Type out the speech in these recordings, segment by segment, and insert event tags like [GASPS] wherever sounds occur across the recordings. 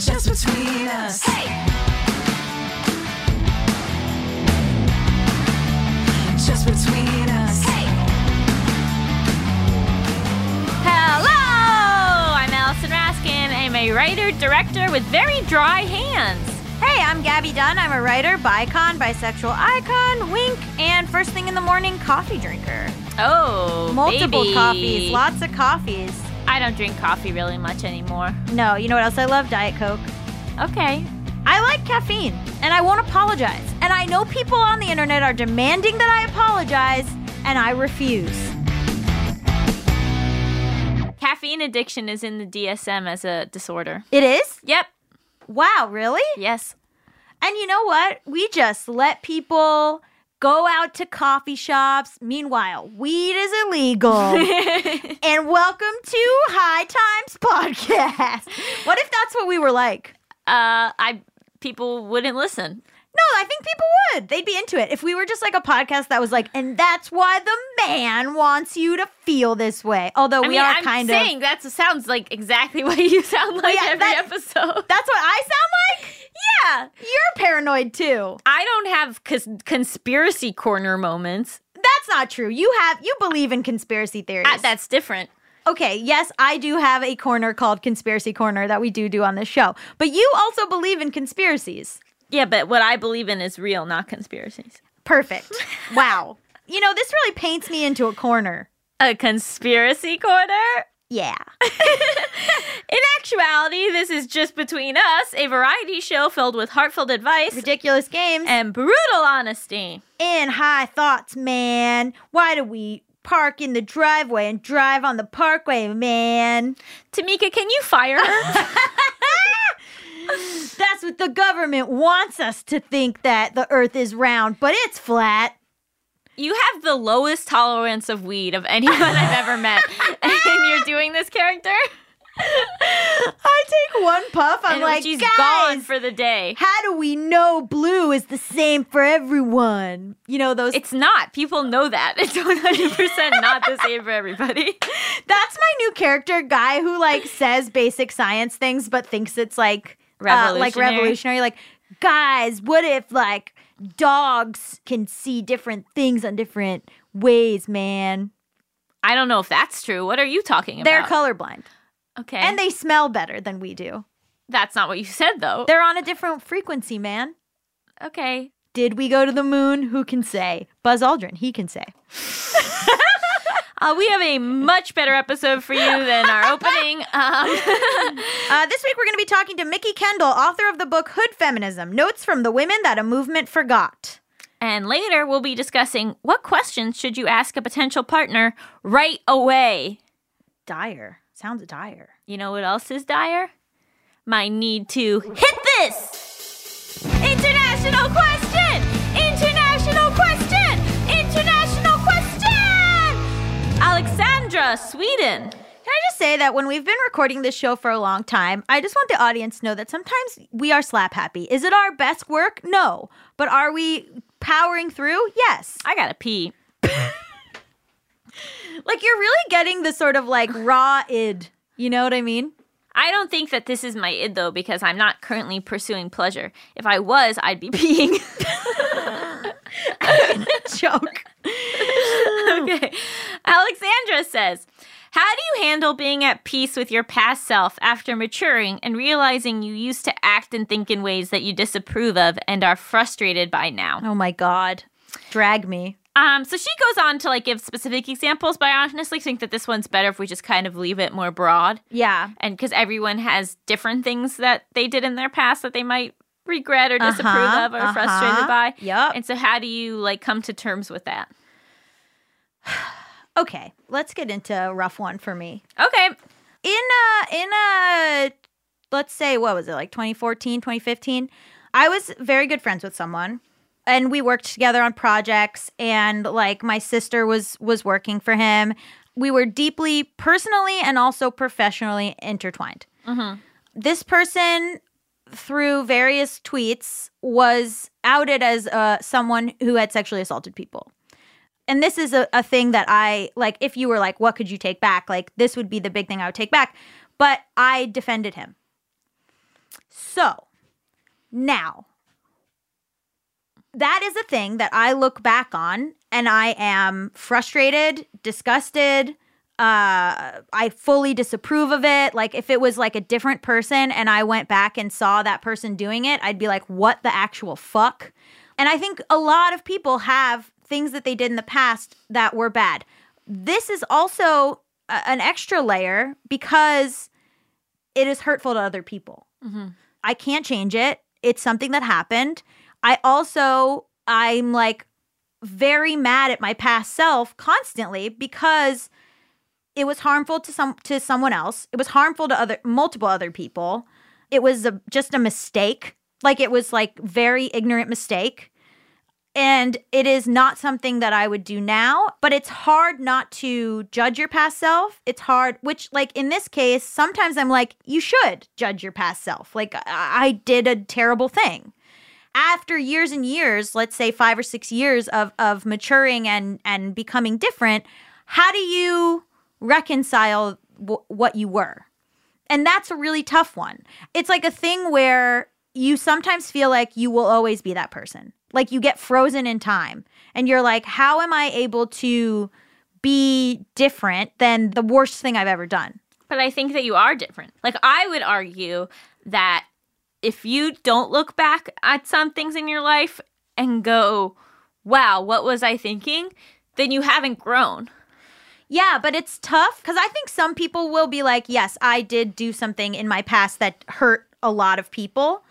just between us. Hey! Just between us. Hey! Hello! I'm Allison Raskin. I'm a writer director with very dry hands. Hey, I'm Gabby Dunn. I'm a writer, bicon, bisexual icon, wink, and first thing in the morning coffee drinker. Oh, Multiple baby. coffees, lots of coffees. I don't drink coffee really much anymore. No, you know what else I love? Diet Coke. Okay. I like caffeine, and I won't apologize. And I know people on the internet are demanding that I apologize, and I refuse. Caffeine addiction is in the DSM as a disorder. It is? Yep. Wow, really? Yes. And you know what? We just let people go out to coffee shops. Meanwhile, weed is illegal. [LAUGHS] and welcome to High Times Podcast. What if that's what we were like? Uh, I people wouldn't listen. No, I think people would. They'd be into it if we were just like a podcast that was like, and that's why the man wants you to feel this way. Although I we mean, are I'm kind saying of. that sounds like exactly [LAUGHS] what you sound like yeah, every that- episode. That's what I sound like? Yeah. You're paranoid too. I don't have cons- conspiracy corner moments. That's not true. You have you believe in conspiracy theories. Uh, that's different. Okay, yes, I do have a corner called Conspiracy Corner that we do do on this show. But you also believe in conspiracies. Yeah, but what I believe in is real, not conspiracies. Perfect. [LAUGHS] wow. You know, this really paints me into a corner. A conspiracy corner? Yeah. [LAUGHS] In actuality, this is just between us, a variety show filled with heartfelt advice Ridiculous games. and brutal honesty. and high thoughts, man. Why do we park in the driveway and drive on the parkway, man? Tamika, can you fire her? [LAUGHS] That's what the government wants us to think that the earth is round, but it's flat. You have the lowest tolerance of weed of anyone I've ever met. [LAUGHS] And you're doing this character? I take one puff, I'm and like, she's guys, gone for the day. how do we know blue is the same for everyone? You know those. It's not. People know that. It's 100% not the same for everybody. [LAUGHS] that's my new character, guy who like says basic science things but thinks it's like uh, like Revolutionary. revolutionary. Like, guys, what if like dogs can see different things on different ways, man? I don't know if that's true. What are you talking about? They're colorblind okay. and they smell better than we do. that's not what you said, though. They're on a different frequency, man. okay. Did we go to the moon? Who can say? Buzz Aldrin, he can say. [LAUGHS] [LAUGHS] Uh, we have a much better episode for you than our opening. [LAUGHS] Um, Uh, this week we're going to be talking to Mikki Kendall, author of the book Hood Feminism Notes from the Women That a Movement Forgot. and later, we'll be discussing what questions should you ask a potential partner right away. Dire. Sounds dire. You know what else is dire? My need to hit this! International question! Alexandra, Sweden. Can I just say that when we've been recording this show for a long time, I just want the audience to know that sometimes we are slap happy. Is it our best work? No. But are we powering through? Yes. I gotta pee. [LAUGHS] Like you're really getting the sort of like raw id. You know what I mean? I don't think that this is my id though because I'm not currently pursuing pleasure. If I was, I'd be peeing. [LAUGHS] [LAUGHS] Joke. [LAUGHS] okay. Alexandra says, How do you handle being at peace with your past self after maturing and realizing you used to act and think in ways that you disapprove of and are frustrated by now? Oh my god. Drag me. Um, so she goes on to like give specific examples, but I honestly think that this one's better if we just kind of leave it more broad. Yeah. And because everyone has different things that they did in their past that they might regret or disapprove Uh-huh, of or uh-huh. frustrated by. Yup. And so how do you like come to terms with that? [SIGHS] Okay, let's get into a rough one for me. Okay. in a in a let's say what was it like 2014 2015 i was very good friends with someone and we worked together on projects and like my sister was was working for him we were deeply personally and also professionally intertwined this person through various tweets was outed as uh, someone who had sexually assaulted people and this is a, a thing that I like. If you were like, what could you take back? Like, this would be the big thing I would take back. But I defended him. So now, that is a thing that I look back on and I am frustrated, disgusted. Uh, I fully disapprove of it. Like, if it was like a different person and I went back and saw that person doing it, I'd be like, what the actual fuck? And I think a lot of people have things that they did in the past that were bad. This is also a- an extra layer because it is hurtful to other people. I can't change it. It's something that happened. I also I'm like very mad at my past self constantly because it was harmful to some to someone else. It was harmful to other multiple other people. It was a, just a mistake. Like it was like very ignorant mistake. And it is not something that I would do now, but it's hard not to judge your past self. It's hard, which, like in this case, sometimes I'm like, you should judge your past self. Like, I, I did a terrible thing. After years and years, let's say five or six years of, of maturing and, and becoming different, how do you reconcile w- what you were? And that's a really tough one. It's like a thing where you sometimes feel like you will always be that person. Like you get frozen in time and you're like, how am I able to be different than the worst thing I've ever done? But I think that you are different. Like I would argue that if you don't look back at some things in your life and go, "Wow, what was I thinking?" then you haven't grown. Yeah, but it's tough because I think some people will be like, yes, I did do something in my past that hurt a lot of people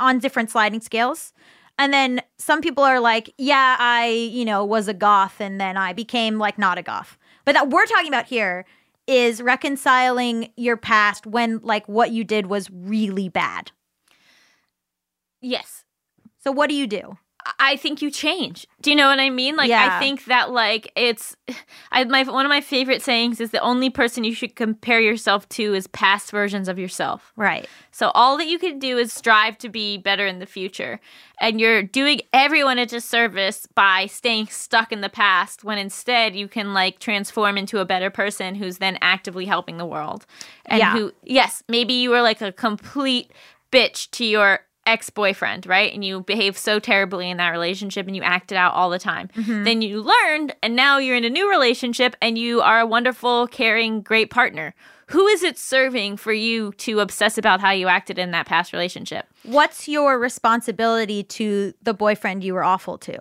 on different sliding scales. And then some people are like, yeah, I, you know, was a goth and then I became like not a goth. But that we're talking about here is reconciling your past when like what you did was really bad. Yes. So what do you do? I think you change. Do you know what I mean? Like Yeah. I think that like it's [LAUGHS] I my one of my favorite sayings is the only person you should compare yourself to is past versions of yourself. Right. So all that you can do is strive to be better in the future. And you're doing everyone a disservice by staying stuck in the past when instead you can like transform into a better person who's then actively helping the world. And Yeah. who yes, maybe you were like a complete bitch to your ex-boyfriend, right? And you behaved so terribly in that relationship and you acted out all the time. Mm-hmm. Then you learned and now you're in a new relationship and you are a wonderful, caring, great partner. Who is it serving for you to obsess about how you acted in that past relationship? What's your responsibility to the boyfriend you were awful to?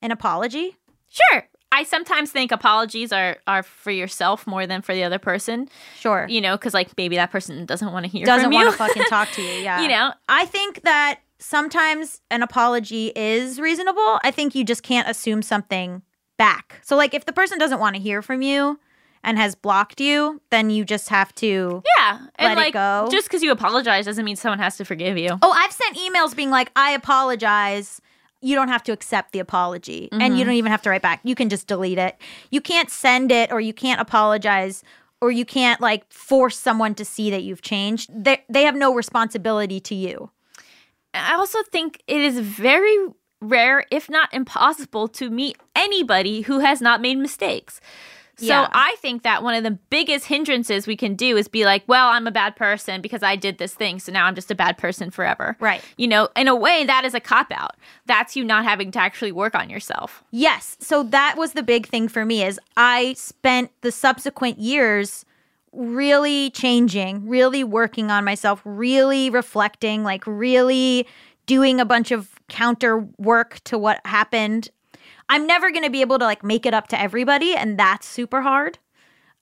An apology? Sure. I sometimes think apologies are are for yourself more than for the other person. Sure. You know, because like maybe that person doesn't want to hear doesn't want to fucking talk to [LAUGHS] you. Yeah. You know, I think that sometimes an apology is reasonable. I think you just can't assume something back. So, like, if the person doesn't want to hear from you and has blocked you, then you just have to. yeah. And Let it go. just because you apologize doesn't mean someone has to forgive you. Oh, I've sent emails being like, I apologize. You don't have to accept the apology and Mm-hmm. you don't even have to write back. You can just delete it. You can't send it or you can't apologize or you can't like force someone to see that you've changed. They, they have no responsibility to you. I also think it is very rare, if not impossible, to meet anybody who has not made mistakes. So Yeah. I think that one of the biggest hindrances we can do is be like, well, I'm a bad person because I did this thing. So now I'm just a bad person forever. Right. You know, in a way, that is a cop out. That's you not having to actually work on yourself. Yes. So that was the big thing for me is I spent the subsequent years really changing, really working on myself, really reflecting, like really doing a bunch of counter work to what happened. I'm never going to be able to like make it up to everybody and that's super hard.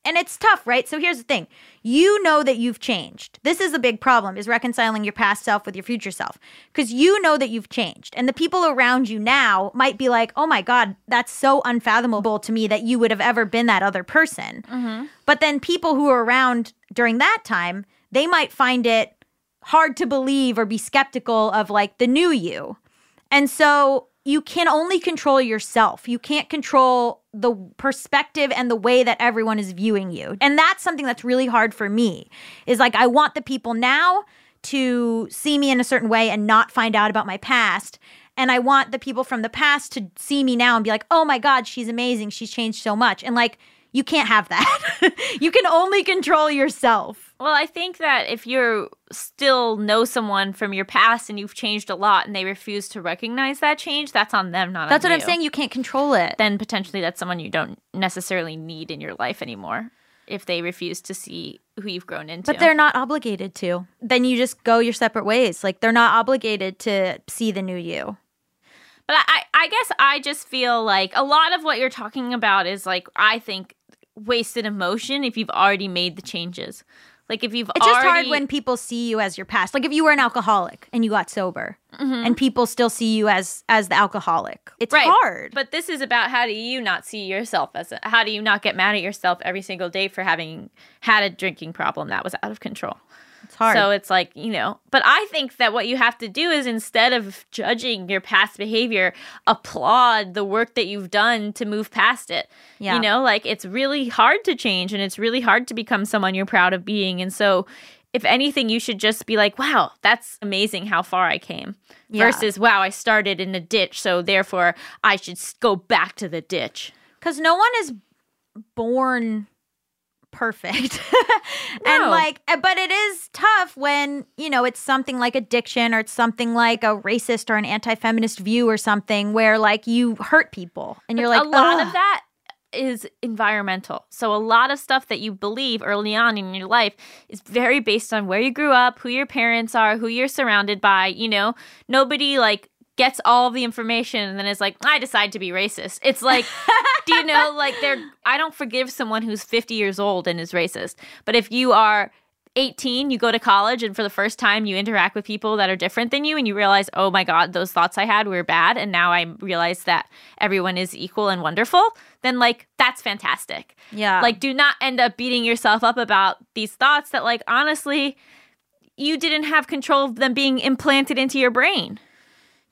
And it's tough, right? So here's the thing. You know that you've changed. This is a big problem is reconciling your past self with your future self because you know that you've changed. And the people around you now might be like, "Oh my god, that's so unfathomable to me that you would have ever been that other person." Mm-hmm. But then people who are around during that time, they might find it hard to believe or be skeptical of like the new you. And so you can only control yourself. You can't control the perspective and the way that everyone is viewing you. And that's something that's really hard for me. Is like I want the people now to see me in a certain way and not find out about my past. And I want the people from the past to see me now and be like, "Oh my god, she's amazing. She's changed so much." And like you can't have that. [LAUGHS] you can only control yourself. Well, I think that if you still know someone from your past and you've changed a lot and they refuse to recognize that change, that's on them, not on you. That's what I'm saying. You can't control it. Then potentially that's someone you don't necessarily need in your life anymore if they refuse to see who you've grown into. But they're not obligated to. Then you just go your separate ways. Like they're not obligated to see the new you. But I I guess I just feel like a lot of what you're talking about is like I think wasted emotion if you've already made the changes. Like if you've It's just hard when people see you as your past. Like if you were an alcoholic and you got sober, and people still see you as as the alcoholic. It's Mm-hmm. Right. hard. But this is about how do you not see yourself as a, how do you not get mad at yourself every single day for having had a drinking problem that was out of control. Hard. So it's like, you know, but I think that what you have to do is instead of judging your past behavior, applaud the work that you've done to move past it. Yeah. You know, like it's really hard to change and it's really hard to become someone you're proud of being. And so if anything, you should just be like, wow, that's amazing how far I came. Yeah. Versus, wow, I started in a ditch. So therefore, I should go back to the ditch. because no one is born perfect [LAUGHS] and No. like eh, but it is tough when you know it's something like addiction or it's something like a racist or an anti-feminist view or something where like you hurt people and you're like a lot "Ugh." of that is environmental. So a lot of stuff that you believe early on in your life is very based on where you grew up, who your parents are, who you're surrounded by, you know. Nobody like gets all of the information and then is like, I decide to be racist. It's like, [LAUGHS] do you know, like they're I don't forgive someone who's 50 years old and is racist. But if you are 18, you go to college, and for the first time, you interact with people that are different than you, and you realize, oh my God, those thoughts I had were bad. And now I realize that everyone is equal and wonderful. Then, like, that's fantastic. yeah Like, do not end up beating yourself up about these thoughts that, like, honestly, you didn't have control of them being implanted into your brain.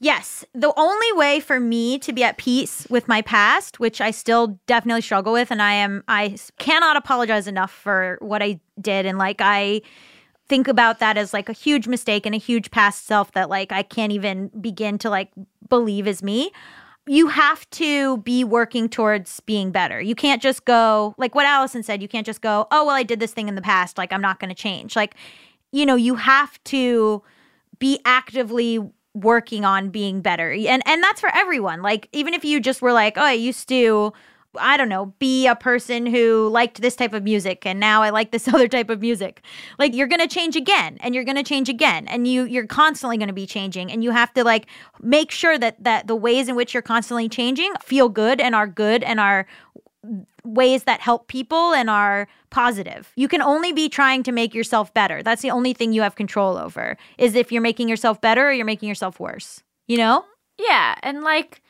Yes. The only way for me to be at peace with my past, which I still definitely struggle with, and I am, I cannot apologize enough for what I did. And like, I think about that as like a huge mistake and a huge past self that like I can't even begin to like believe is me. You have to be working towards being better. You can't just go, like what Allison said, you can't just go, oh, well, I did this thing in the past. Like, I'm not going to change. Like, you know, you have to be actively working on being better. And and that's for everyone. Like even if you just were like, "Oh, I used to I don't know, be a person who liked this type of music and now I like this [LAUGHS] other type of music." Like you're going to change again and you're going to change again and you you're constantly going to be changing and you have to like make sure that that the ways in which you're constantly changing feel good and are good and are ways that help people and are positive. You can only be trying to make yourself better. That's the only thing you have control over. Is if you're making yourself better or you're making yourself worse. You know? Yeah. And, like,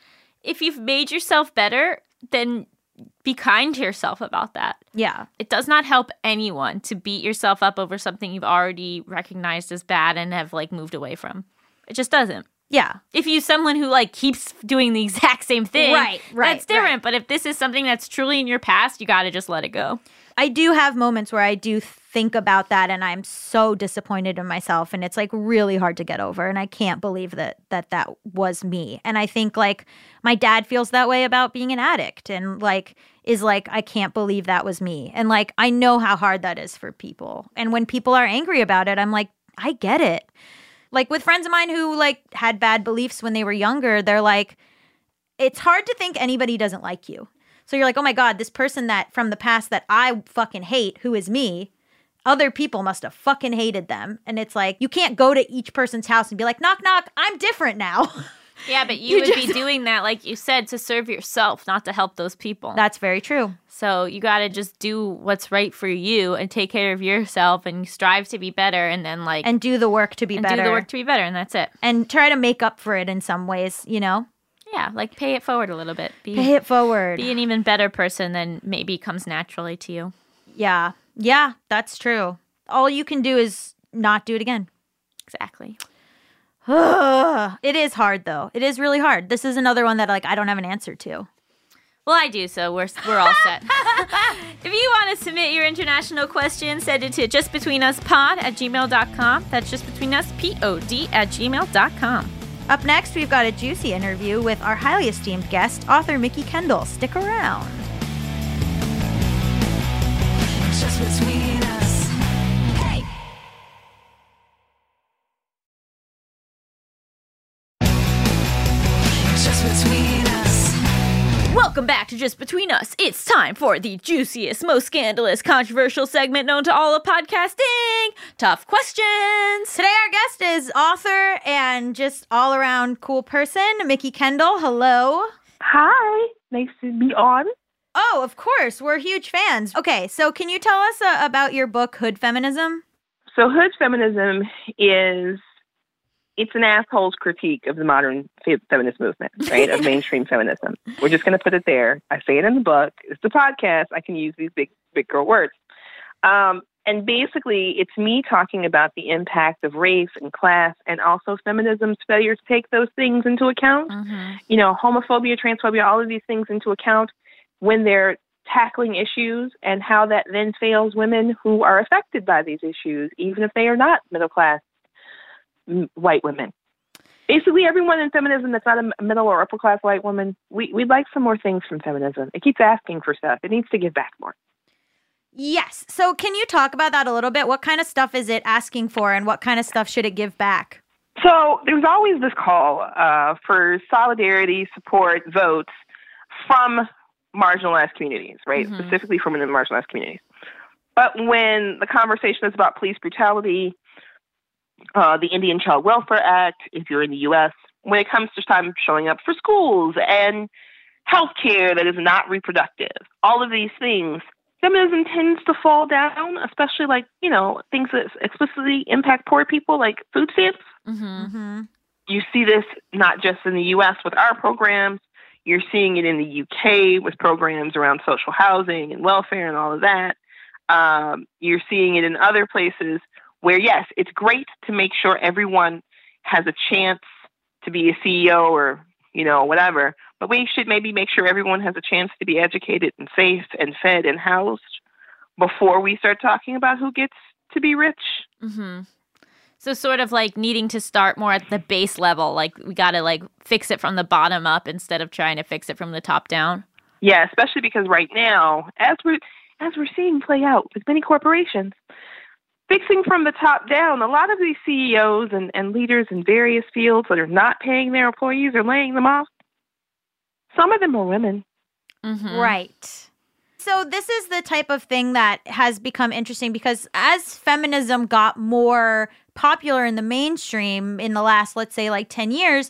if you've made yourself better, then be kind to yourself about that. Yeah. It does not help anyone to beat yourself up over something you've already recognized as bad and have like moved away from. It just doesn't. Yeah. If you someone who like keeps doing the [LAUGHS] exact same thing, Right, right, that's different. right. But if this is something that's truly in your past, you got to just let it go. I do have moments where I do think about that and I'm so disappointed in myself and it's like really hard to get over and I can't believe that that that was me. And I think like my dad feels that way about being an addict and like is like I can't believe that was me. And like I know how hard that is for people. And when people are angry about it, I'm like I get it. Like with friends of mine who like had bad beliefs when they were younger, they're like it's hard to think anybody doesn't like you. So you're like, oh my God, this person that from the past that I fucking hate, who is me, other people must have fucking hated them. And it's like, you can't go to each person's house and be like, knock, knock, I'm different now. [LAUGHS] Yeah, but you, You would be doing that, like you said, to serve yourself, not to help those people. That's very true. so you got to just do what's right for you and take care of yourself and strive to be better, and then like And do the work to be and better. do the work to be better, and that's it. and try to make up for it in some ways, you know? Yeah, like pay it forward a little bit. Be, Pay it forward. be an even better person than maybe comes naturally to you. yeah. Yeah, that's true. All you can do is not do it again. Exactly. Ugh. [SIGHS] It is hard though. It is really hard. This is another one that like I don't have an answer to. Well, I do, so we're we're all set. [LAUGHS] [LAUGHS] if you want to submit your international question, send it to justbetweenuspod at gmail.com. That's justbetweenuspod at gmail.com. Up next, we've got a juicy interview with our highly esteemed guest, author Mikki Kendall. Stick around. Welcome back to Just Between Us. It's time for the juiciest, most scandalous, controversial segment known to all of podcasting. Tough questions. Today, our guest is author and just all around cool person, Mikki Kendall. Hello. Hi, nice to be on. Oh, of course. We're huge fans. Okay, so can you tell us uh, about your book, Hood Feminism? So, hood feminism is it's an asshole's critique of the modern feminist movement, right? of [LAUGHS] mainstream feminism. We're just going to put it there. I say it in the book. It's the podcast. I can use these big, big girl words. Um, and basically, it's me talking about the impact of race and class and also feminism's failure to take those things into account. You know, homophobia, transphobia, all of these things into account when they're tackling issues and how that then fails women who are affected by these issues, even if they are not middle class white women. Basically, everyone in feminism that's not a middle or upper class white woman, we, we'd like some more things from feminism. It keeps asking for stuff. It needs to give back more. Yes. So can you talk about that a little bit? What kind of stuff is it asking for and what kind of stuff should it give back? So there's always this call uh, for solidarity, support, votes from marginalized communities, right? Mhm. Specifically from the marginalized communities. But when the conversation is about police brutality, uh, the Indian Child Welfare Act, if you're in the U.S., when it comes to time showing up for schools and health care that is not reproductive, all of these things, feminism tends to fall down, especially like, you know, things that explicitly impact poor people like food stamps Mm-hmm. Mm-hmm. you see this not just in the US with our programs, you're seeing it in the UK with programs around social housing and welfare and all of that. Um, you're seeing it in other places where, yes, it's great to make sure everyone has a chance to be a CEO or, you know, whatever, but we should maybe make sure everyone has a chance to be educated and safe and fed and housed before we start talking about who gets to be rich. Mm-hmm. So sort of like needing to start more at the base level, like we got to like fix it from the bottom up instead of trying to fix it from the top down. Yeah, especially because right now, as we're as we're seeing play out with many corporations, fixing from the top down, a lot of these CEOs and, and leaders in various fields that are not paying their employees or laying them off, some of them are women. Mm-hmm. Right. So this is the type of thing that has become interesting because as feminism got more popular in the mainstream in the last let's say like 10 years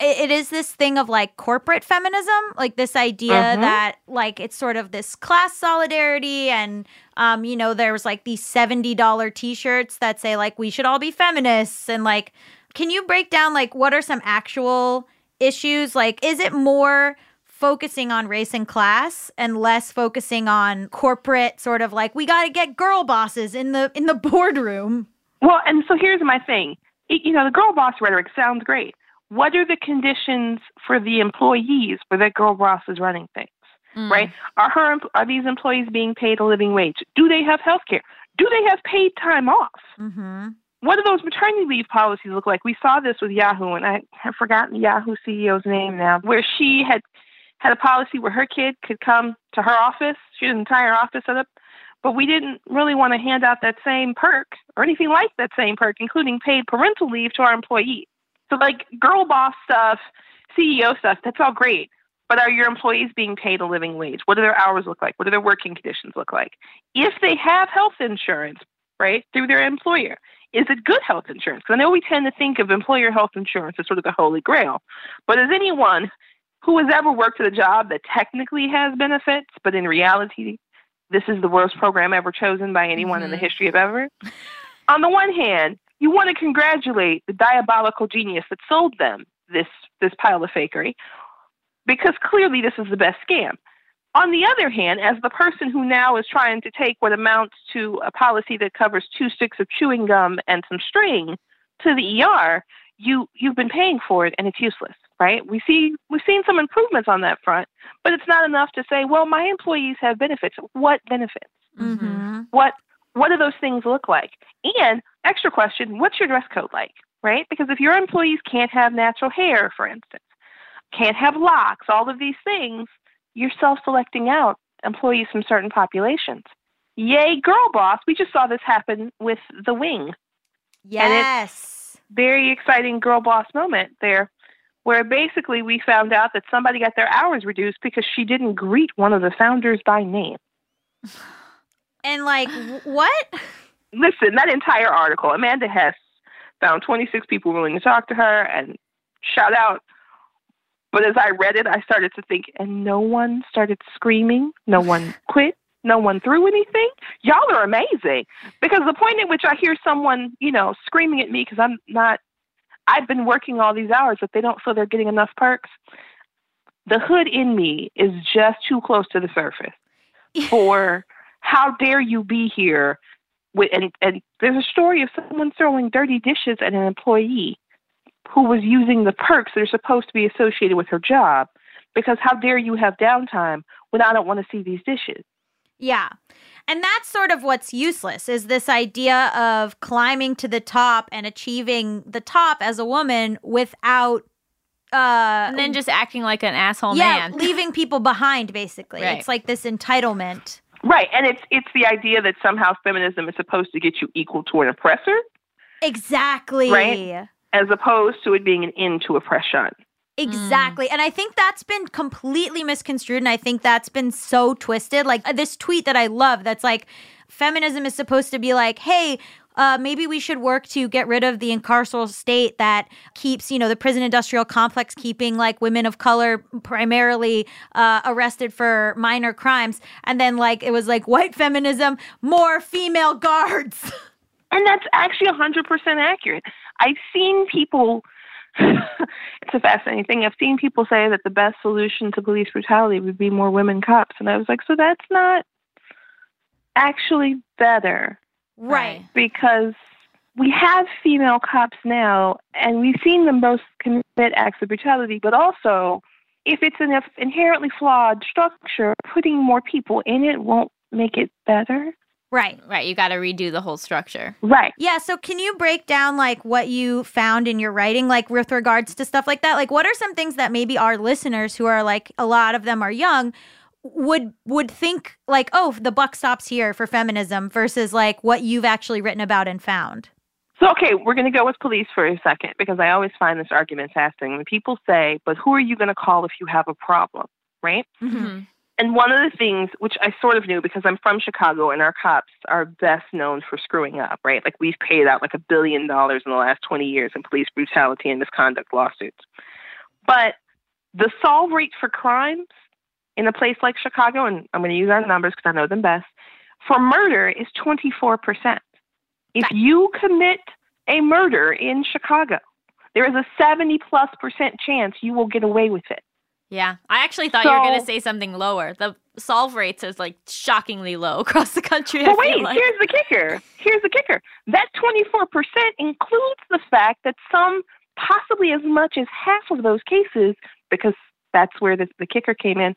it, it is this thing of like corporate feminism like this idea Mhm. that like it's sort of this class solidarity and um you know there's like these $70 t-shirts that say like we should all be feminists and like can you break down like what are some actual issues like is it more focusing on race and class and less focusing on corporate sort of like we got to get girl bosses in the in the [LAUGHS] boardroom Well, and so here's my thing. It, you know, the girl boss rhetoric sounds great. What are the conditions for the employees where that girl boss is running things? Mm. right? Are her are these employees being paid a living wage? Do they have health care? Do they have paid time off? mm-hmm. What do those maternity leave policies look like? We saw this with Yahoo, and I have forgotten Yahoo CEO's name now, where she had had a policy where her kid could come to her office. She had an entire office set up, but we didn't really want to hand out that same perk or anything like that same perk, including paid parental leave to our employees. So, like girl boss stuff, CEO stuff, that's all great. But are your employees being paid a living wage? What do their hours look like? What do their working conditions look like? If they have health insurance, right, through their employer, is it good health insurance? Because I know we tend to think of employer health insurance as sort of the holy grail. But as anyone who has ever worked at a job that technically has benefits, but in reality, this is the worst program ever chosen by anyone in the Mhm. history of ever. On the one hand, you want to congratulate the diabolical genius that sold them this this pile of fakery, because clearly this is the best scam. On the other hand, as the person who now is trying to take what amounts to a policy that covers two sticks of chewing gum and some string to the ER, you you've been paying for it and it's useless, right? We see we've seen some improvements on that front, but it's not enough to say, well, my employees have benefits. What benefits? Mm-hmm. What what do those things look like? And extra question, what's your dress code like? Right? Because if your employees can't have natural hair, for instance, can't have locks, all of these things, you're self-selecting out employees from certain populations. Yay, girl boss! We just saw this happen with the wing. yes very exciting girl boss moment there where basically we found out that somebody got their hours reduced because she didn't greet one of the founders by name. [LAUGHS] And like, what? Listen, that entire article, Amanda Hess found 26 people willing to talk to her and shout out. But as I read it, I started to think, and no one started screaming. No one [LAUGHS] quit. No one threw anything. Y'all are amazing. Because the point at which I hear someone, you know, screaming at me because I'm not, I've been working all these hours, but they don't feel they're getting enough perks. The hood in me is just too close to the surface [LAUGHS] for how dare you be here with, and, and there's a story of someone throwing dirty dishes at an employee who was using the perks that are supposed to be associated with her job because how dare you have downtime when I don't want to see these dishes. Yeah. And that's sort of what's useless is this idea of climbing to the top and achieving the top as a woman without uh And then just acting like an asshole yeah, man. leaving people behind basically. [LAUGHS] Right. It's like this entitlement. Right, and it's it's the idea that somehow feminism is supposed to get you equal to an oppressor Exactly. Right. as opposed to it being an end to oppression. Exactly. And I think that's been completely misconstrued. And I think that's been so twisted. Like uh, this tweet that I love that's like, feminism is supposed to be like, hey, uh, maybe we should work to get rid of the incarceral state that keeps, you know, the prison industrial complex keeping like women of color primarily uh, arrested for minor crimes. And then, like, it was like white feminism, more female guards. [LAUGHS] And that's actually 100% accurate. I've seen people, [LAUGHS] it's a fascinating thing. I've seen people say that the best solution to police brutality would be more women cops. And I was like, so that's not actually better right. because we have female cops now and we've seen them both commit acts of brutality, but also if it's an inherently flawed structure, putting more people in it won't make it better. Right. Right, you got to redo the whole structure. Right. Yeah, so can you break down like what you found in your writing like with regards to stuff like that? Like what are some things that maybe our listeners who are like a lot of them are young would would think like, "Oh, the buck stops here for feminism" versus like what you've actually written about and found? So, okay, we're going to go with police for a second because I always find this argument fascinating. When people say, but who are you going to call if you have a problem, right? Mm-hmm. And one of the things, which I sort of knew because I'm from Chicago and our cops are best known for screwing up, right? Like we've paid out like a billion dollars in the last 20 years in police brutality and misconduct lawsuits. But the solve rate for crimes in a place like Chicago, and I'm going to use our numbers because I know them best, for murder is 24%. If you commit a murder in Chicago, there is a 70 plus percent chance you will get away with it. Yeah, I actually thought you were going to say something lower. The solve rates is like shockingly low [LAUGHS] across the country. But wait, like. here's the kicker. Here's the kicker. That 24% includes the fact that some, possibly as much as half of those cases, because that's where the, the kicker came in,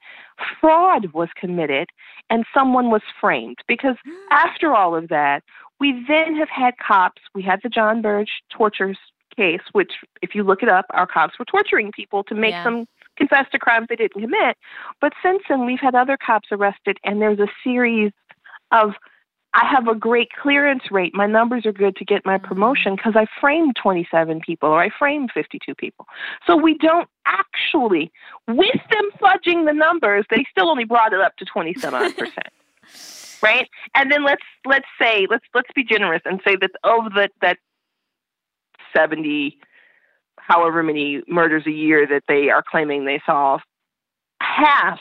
fraud was committed and someone was framed. Because hmm. after all of that, we then have had cops. We had the John Burge torture case, which, if you look it up, our cops were torturing people to make Yeah. them confess to crimes they didn't commit. But since then, we've had other cops arrested, and there's a series of I have a great clearance rate. My numbers are good to get my promotion because I framed 27 people or I framed 52 people. So we don't actually, with them fudging the numbers, they still only brought it up to 27 [LAUGHS] percent. Right? And then let's let's say let's let's be generous and say that of that that 70 however many murders a year that they are claiming they solve, half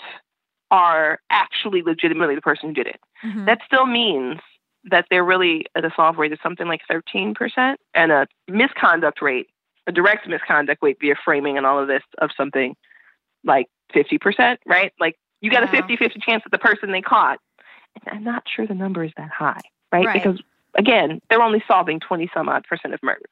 are actually legitimately the person who did it. Mhm. That still means that they're really at a solve rate of something like 13% and a misconduct rate, a direct misconduct rate via framing and all of this of something like 50%, right? Like you got a Wow. 50 50 chance that the person they caught. And I'm not sure the number is that high, right? Right. Because again, they're only solving 20 some odd percent of murders.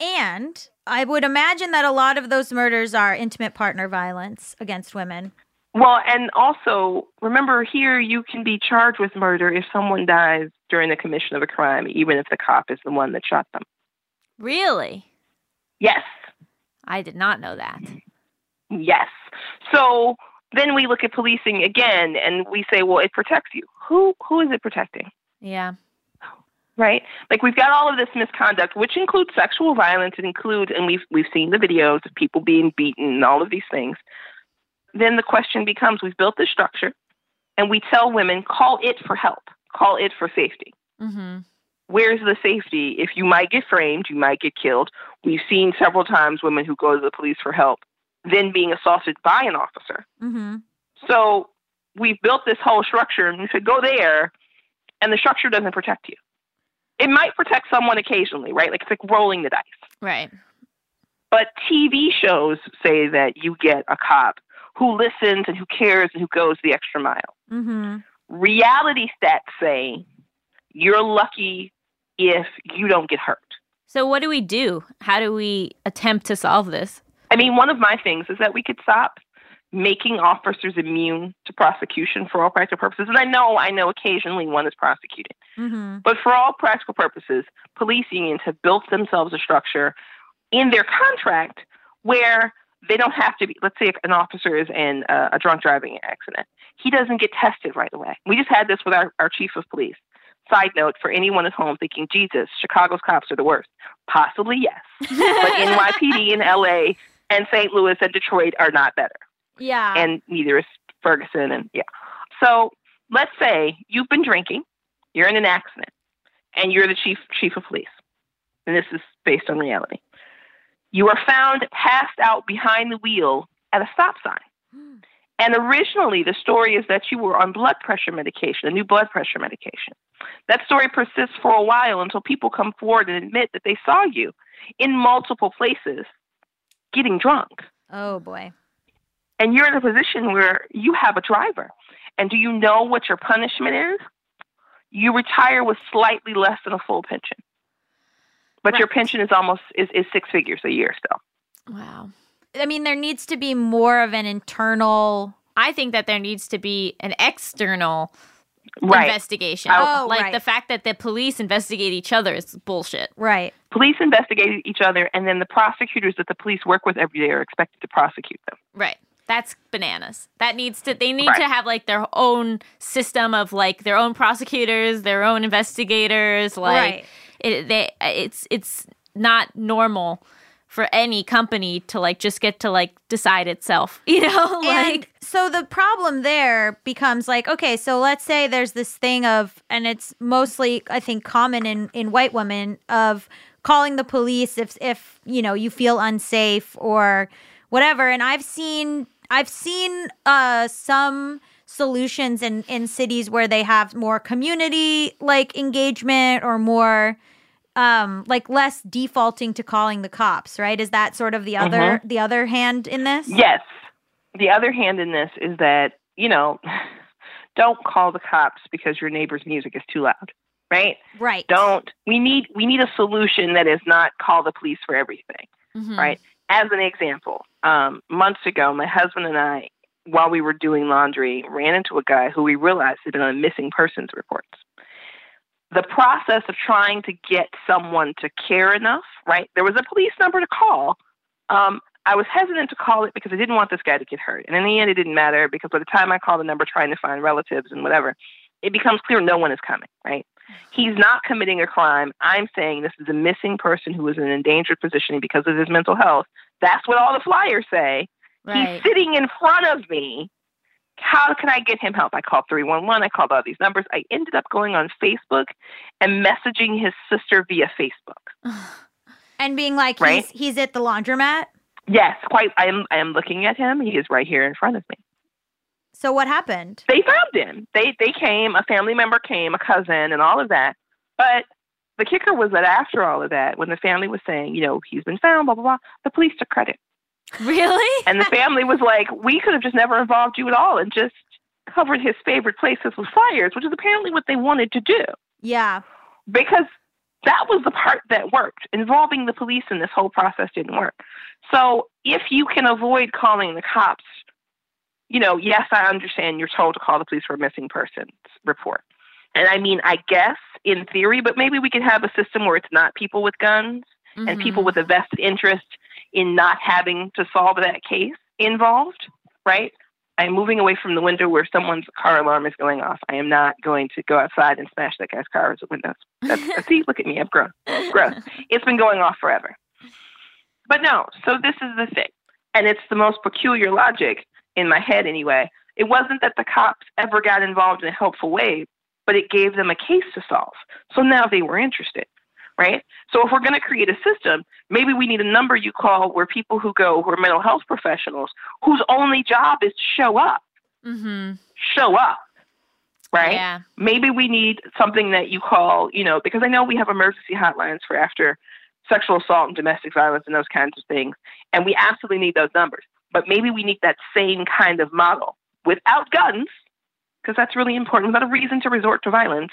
And I would imagine that a lot of those murders are intimate partner violence against women. Well, and also remember here you can be charged with murder if someone dies during the commission of a crime, even if the cop is the one that shot them. Really? Yes, I did not know that. yes. So then we look at policing again and we say, well, it protects you. Who who is it protecting? Yeah. right? Like we've got all of this misconduct, which includes sexual violence. It includes, and we've we've seen the videos of people being beaten and all of these things. Then the question becomes: We've built this structure, and we tell women, call it for help, call it for safety. Mm-hmm. Where's the safety? If you might get framed, you might get killed. We've seen several times women who go to the police for help, then being assaulted by an officer. Mm-hmm. So we've built this whole structure, and we said, go there, and the structure doesn't protect you. It might protect someone occasionally, right? Like it's like rolling the dice. Right. But TV shows say that you get a cop who listens and who cares and who goes the extra mile. Mm-hmm. Reality stats say you're lucky if you don't get hurt. So what do we do? How do we attempt to solve this? I mean, one of my things is that we could stop making officers immune to prosecution for all practical purposes. And I know, I know occasionally one is prosecuted. Mm-hmm. But for all practical purposes, police unions have built themselves a structure in their contract where they don't have to be. Let's say if an officer is in a, a drunk driving accident, he doesn't get tested right away. We just had this with our, our chief of police. Side note for anyone at home thinking, Jesus, Chicago's cops are the worst. Possibly yes. but [LAUGHS] NYPD in LA and St. Louis and Detroit are not better Yeah. and neither is Ferguson. And yeah. So let's say you've been drinking, you're in an accident, and you're the chief chief of police. And this is based on reality. You are found passed out behind the wheel at a stop sign. Hmm. And originally, the story is that you were on blood pressure medication, a new blood pressure medication. That story persists for a while until people come forward and admit that they saw you in multiple places getting drunk oh boy. and you're in a position where you have a driver. And do you know what your punishment is? You retire with slightly less than a full pension. But your pension is almost is, is six figures a year still. Wow. I mean, there needs to be more of an internal. I think that there needs to be an external Right. investigation. Oh, like right. the fact that the police investigate each other is bullshit. Right. Police investigate each other and then the prosecutors that the police work with every day are expected to prosecute them. Right. That's bananas. That needs to they need Right. to have like their own system of like their own prosecutors, their own investigators, like Right. It, they it's it's not normal for any company to like just get to like decide itself. [LAUGHS] You know? and like so the problem there becomes like okay so let's say there's this thing of and it's mostly i think common in in white women of calling the police if if you know you feel unsafe or whatever and i've seen i've seen uh some solutions in in cities where they have more community like engagement or more um like less defaulting to calling the cops right is that sort of the other the other hand in this Yes. The other hand in this is that, you know, [LAUGHS] don't call the cops because your neighbor's music is too loud. Right? right Don't we need we need a solution that is not call the police for everything. mhm. right? As an example, um, months ago, my husband and I, while we were doing laundry, ran into a guy who we realized had been on missing persons reports. The process of trying to get someone to care enough, right? There was a police number to call. Um, I was hesitant to call it because I didn't want this guy to get hurt. And in the end, it didn't matter because by the time I called the number trying to find relatives and whatever, it becomes clear no one is coming, right? He's not committing a crime. I'm saying this is a missing person who is in an endangered position because of his mental health. That's what all the flyers say. Right. He's sitting in front of me. How can I get him help? I called 311. I called all these numbers. I ended up going on Facebook and messaging his sister via Facebook. [SIGHS] and being like Right? he's he's at the laundromat. Yes, quite. I am. I am looking at him. He is right here in front of me. So what happened? They found him. They they came. A family member came, a cousin, and all of that. But the kicker was that after all of that, when the family was saying, you know, he's been found, blah blah blah, the police took credit. Really? [LAUGHS] And the family was like, we could have just never involved you at all and just covered his favorite places with flyers, which is apparently what they wanted to do Yeah. because that was the part that worked. Involving the police in this whole process didn't work. So if you can avoid calling the cops, you know, yes, I understand you're told to call the police for a missing persons report. And I mean, I guess in theory, but maybe we could have a system where it's not people with guns and Mhm. people with a vested interest in not having to solve that case involved, right? I am moving away from the window where someone's car alarm is going off. I am not going to go outside and smash that guy's car with windows. That's, [LAUGHS] see, look at me. I've grown. Gross. It's been going off forever. But no, so this is the thing. And it's the most peculiar logic in my head anyway. It wasn't that the cops ever got involved in a helpful way, but it gave them a case to solve. So now they were interested, right? So if we're going to create a system, maybe we need a number you call where people who go, who are mental health professionals, whose only job is to show up, Mm-hmm. show up, right? Yeah. maybe we need something that you call, you know, because I know we have emergency hotlines for after sexual assault and domestic violence and those kinds of things, and we absolutely need those numbers. But maybe we need that same kind of model without guns, because that's really important, without a reason to resort to violence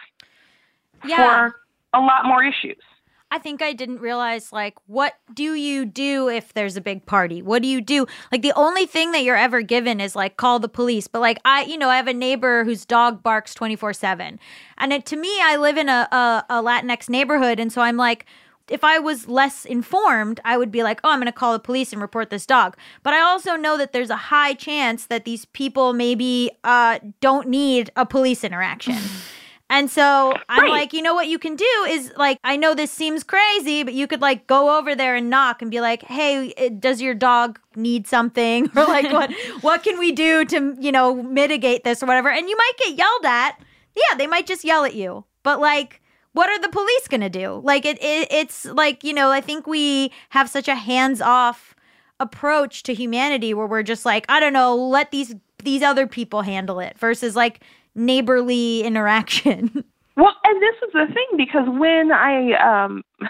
Yeah. for a lot more issues. I think I didn't realize like what do you do if there's a big party? What do you do? Like the only thing that you're ever given is like call the police. But like I, you know, I have a neighbor whose dog barks 24/7. And it, to me I live in a, a a Latinx neighborhood and so I'm like if I was less informed, I would be like, "Oh, I'm going to call the police and report this dog." But I also know that there's a high chance that these people maybe uh, don't need a police interaction. [LAUGHS] And so I'm Right. like, you know what you can do is like, I know this seems crazy, but you could like go over there and knock and be like, hey, does your dog need something? [LAUGHS] Or like, what what can we do to you know mitigate this or whatever? And you might get yelled at. Yeah, they might just yell at you. But like, what are the police gonna do? Like, it, it it's like you know, I think we have such a hands off approach to humanity where we're just like, I don't know, let these these other people handle it versus like neighborly interaction. [LAUGHS] Well, and this is the thing because when I um, [LAUGHS]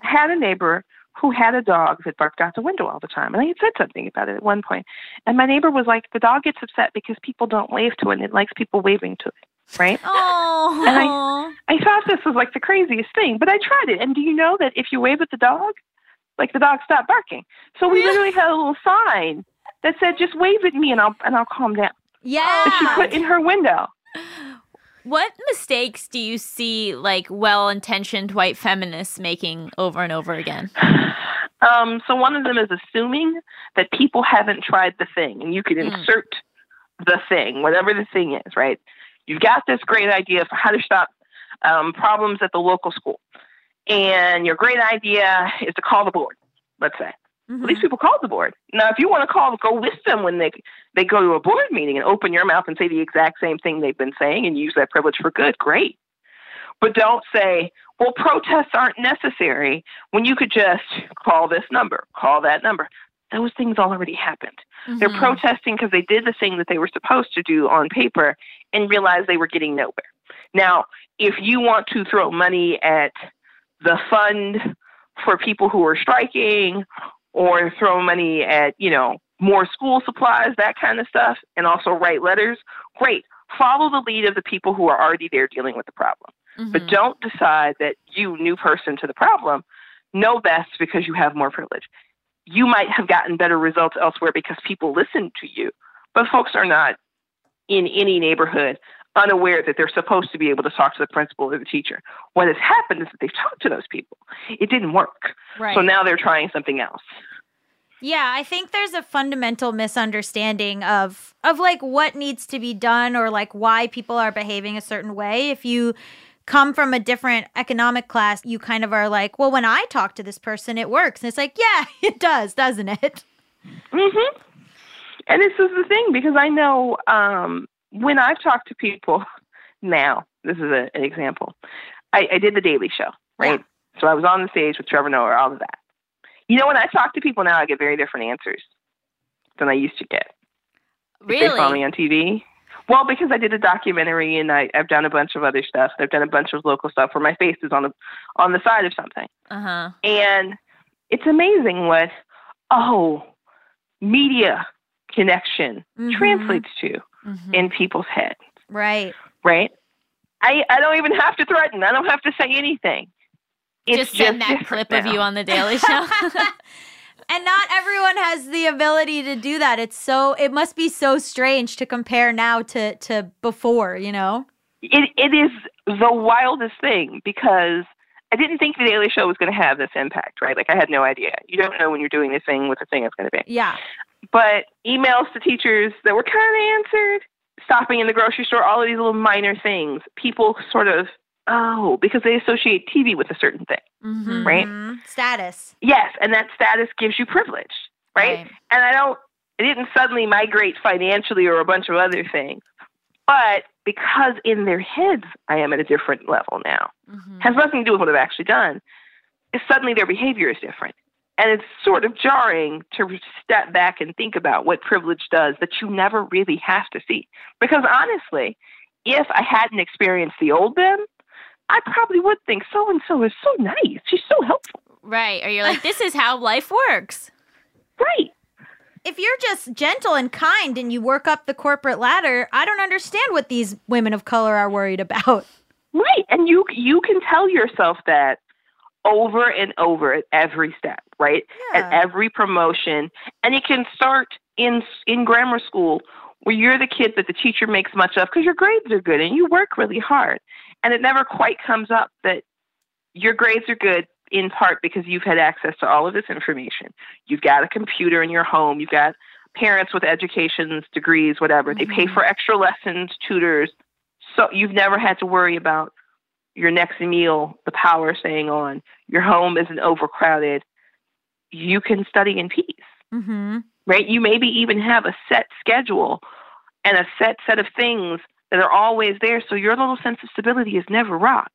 had a neighbor who had a dog that barked out the window all the time, and I had said something about it at one point, and my neighbor was like, "The dog gets upset because people don't wave to it, and it likes people waving to it." Right? Oh, And I I thought this was like the craziest thing, but I tried it. And do you know that if you wave at the dog, like the dog stopped barking? So we [LAUGHS] literally had a little sign that said, "Just wave at me, and I'll and I'll calm down." That she put in her window. What mistakes do you see like well-intentioned white feminists making over and over again? Um, so one of them is assuming that people haven't tried the thing, and you can Mm. insert the thing, whatever the thing is, right? You've got this great idea for how to stop um, problems at the local school, and your great idea is to call the board. Let's say. Mhm. Well, these people called the board. Now, if you want to call, go with them when they they go to a board meeting and open your mouth and say the exact same thing they've been saying and use that privilege for good. Great, but don't say, "Well, protests aren't necessary." When you could just call this number, call that number. Those things already happened. They're Mhm. protesting because they did the thing that they were supposed to do on paper and realized they were getting nowhere. Now, if you want to throw money at the fund for people who are striking or throw money at, you know, more school supplies, that kind of stuff, and also write letters, great. Follow the lead of the people who are already there dealing with the problem. But Mhm. don't decide that you, new person to the problem, know best because you have more privilege. You might have gotten better results elsewhere because people listen to you, but folks are not in any neighborhood unaware that they're supposed to be able to talk to the principal or the teacher. What has happened is that they've talked to those people. It didn't work. right. So now they're trying something else. Yeah, I think there's a fundamental misunderstanding of of like what needs to be done or like why people are behaving a certain way. If you come from a different economic class, you kind of are like, well, when I talk to this person, it works. And it's like, yeah, [LAUGHS] it does, doesn't it? hmm And this is the thing because I know um, when I've talked to people [LAUGHS] now, this is a, an example. I, I did the Daily Show, right? So I was on the stage with Trevor Noah, all of that. You know, when I talk to people now, I get very different answers than I used to get. Really? If They saw me on TV. Well, because I did a documentary and I, I've done a bunch of other stuff. I've done a bunch of local stuff where my face is on the on the side of something. Uh-huh. And it's amazing what, oh, media connection Mhm. translates to Mhm. in people's heads, Right. right? I, I don't even have to threaten. I don't have to say anything. It's just send that different clip of you on the Daily [LAUGHS] Show. [LAUGHS] And not everyone has the ability to do that. It's so it must be so strange to compare now to to before, you know? It, it is the wildest thing because I didn't think the Daily Show was going to have this impact, right? Like I had no idea. You don't know when you're doing this thing what the thing is going to be. Yeah. but emails to teachers that were kind of answered, stopping in the grocery store, all of these little minor things, people sort of, oh, because they associate TV with a certain thing. Mhm. Right. Status. Yes, and that status gives you privilege, right? Right. And I don't, I didn't suddenly migrate financially or a bunch of other things, but because in their heads I am at a different level now, Mhm. has nothing to do with what I've actually done. Is suddenly their behavior is different. And it's sort of jarring to step back and think about what privilege does that you never really have to see. Because honestly, if I hadn't experienced the old them, I probably would think so and so is so nice. She's so helpful. Right. Or you're like, [LAUGHS] this is how life works. Right. If you're just gentle and kind and you work up the corporate ladder, I don't understand what these women of color are worried about. Right. And you you can tell yourself that over and over at every step, right? At every promotion. And it can start in in grammar school where you're the kid that the teacher makes much of because your grades are good and you work really hard. And it never quite comes up that your grades are good in part because you've had access to all of this information. You've got a computer in your home, you've got parents with educations, degrees, whatever. They pay for extra lessons, tutors. So you've never had to worry about your next meal, the power staying on, your home isn't overcrowded. You can study in peace Mm-hmm. Right? You maybe even have a set schedule and a set set of things that are always there. So your little sense of stability is never rocked.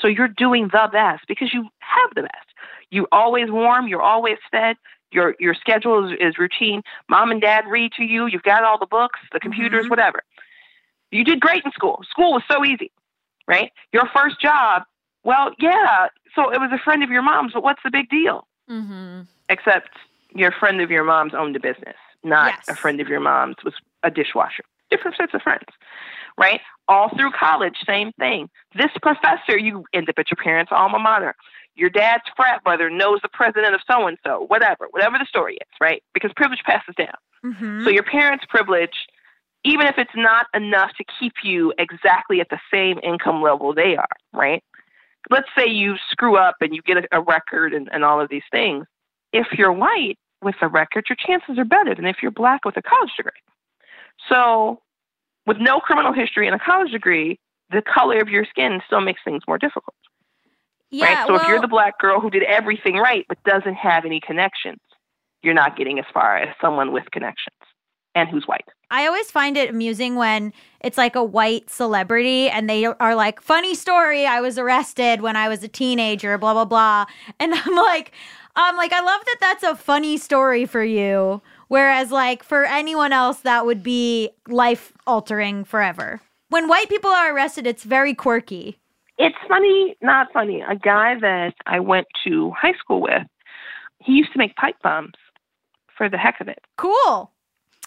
So you're doing the best because you have the best. You're always warm. You're always fed. Your your schedule is, is routine. Mom and dad read to you. You've got all the books, the computers, Mhm. whatever. You did great in school. School was so easy, right? Your first job, well, yeah. So it was a friend of your mom's, but what's the big deal? Mm-hmm. except your friend of your mom's owned a business, not Yes. a friend of your mom's was a dishwasher. Different sets of friends, right? All through college, same thing. This professor, you end up at your parents' alma mater. Your dad's frat brother knows the president of so and so, whatever, whatever the story is, right? Because privilege passes down. Mm-hmm. So your parents' privilege, even if it's not enough to keep you exactly at the same income level they are, right? Let's say you screw up and you get a, a record and, and all of these things. If you're white with a record, your chances are better than if you're black with a college degree. So, with no criminal history and a college degree, the color of your skin still makes things more difficult, yeah, right? So, if you're the black girl who did everything right but doesn't have any connections, you're not getting as far as someone with connections and who's white. I always find it amusing when it's like a white celebrity and they are like, funny story, I was arrested when I was a teenager, blah, blah, blah. And [LAUGHS] I'm like, I'm like, I love that that's a funny story for you. Whereas, like, for anyone else, that would be life altering forever. When white people are arrested, it's very quirky. It's funny, not funny. A guy that I went to high school with, he used to make pipe bombs for the heck of it. Cool.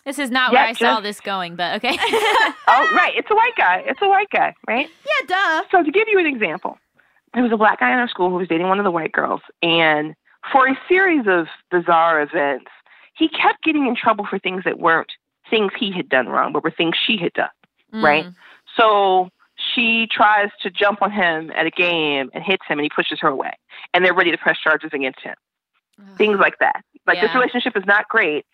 This is not Yeah, where I saw this going, but okay. [LAUGHS] Oh, right. It's a white guy. It's a white guy, right? Yeah, duh. So to give you an example, there was a black guy in our school who was dating one of the white girls, and for a series of bizarre events, he kept getting in trouble for things that weren't things he had done wrong, but were things she had done. Right. Mm. So she tries to jump on him at a game and hits him, and he pushes her away, and they're ready to press charges against him. Things like that. Like this relationship is not great.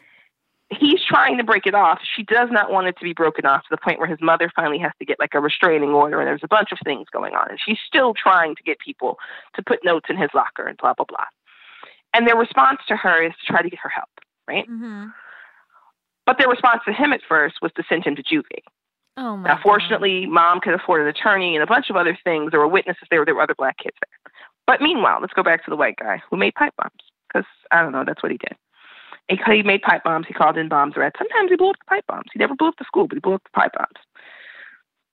He's trying to break it off. She does not want it to be broken off to the point where his mother finally has to get like a restraining order, and there's a bunch of things going on. And she's still trying to get people to put notes in his locker and blah blah blah. And their response to her is to try to get her help, right? hmm But their response to him at first was to send him to juvie. Oh my. Now, God. fortunately, mom could afford an attorney and a bunch of other things. There were witnesses there. There were other black kids there. But meanwhile, let's go back to the white guy who made pipe bombs because I don't know. That's what he did. He, made pipe bombs. He called in bomb threats. Sometimes he blew up the pipe bombs. He never blew up the school, but he blew up the pipe bombs.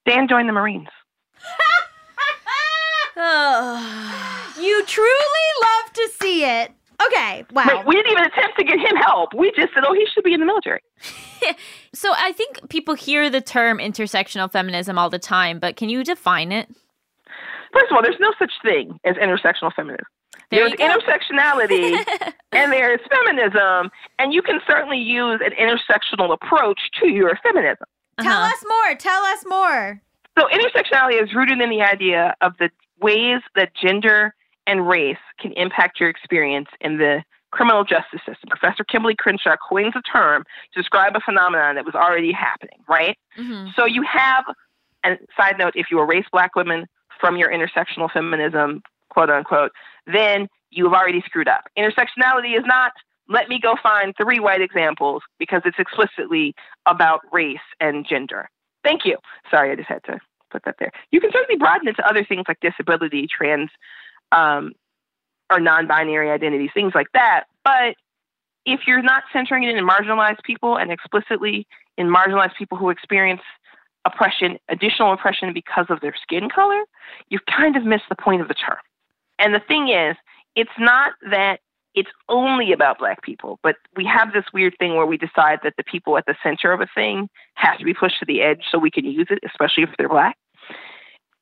Dan joined the Marines. [LAUGHS] You truly love to see it. Okay, wow. Wait, we didn't even attempt to get him help. We just said, "Oh, he should be in the military." [LAUGHS] So I think people hear the term intersectional feminism all the time, but can you define it? First of all, there's no such thing as intersectional feminism. There there's intersectionality [LAUGHS] and there's feminism, and you can certainly use an intersectional approach to your feminism. Tell Uh-huh. us more. Tell us more. So, intersectionality is rooted in the idea of the ways that gender and race can impact your experience in the criminal justice system. Professor Kimberlé Crenshaw coins a term to describe a phenomenon that was already happening, right? hmm So you have, and side note, if you erase black women from your intersectional feminism, quote unquote, then you have already screwed up. Intersectionality is not, let me go find three white examples because it's explicitly about race and gender. Thank you. Sorry, I just had to put that there. You can certainly broaden it to other things like disability, trans, um, or non binary identities, things like that. But if you're not centering it in marginalized people and explicitly in marginalized people who experience oppression, additional oppression because of their skin color, you've kind of missed the point of the term. And the thing is, it's not that it's only about black people, but we have this weird thing where we decide that the people at the center of a thing have to be pushed to the edge so we can use it, especially if they're black.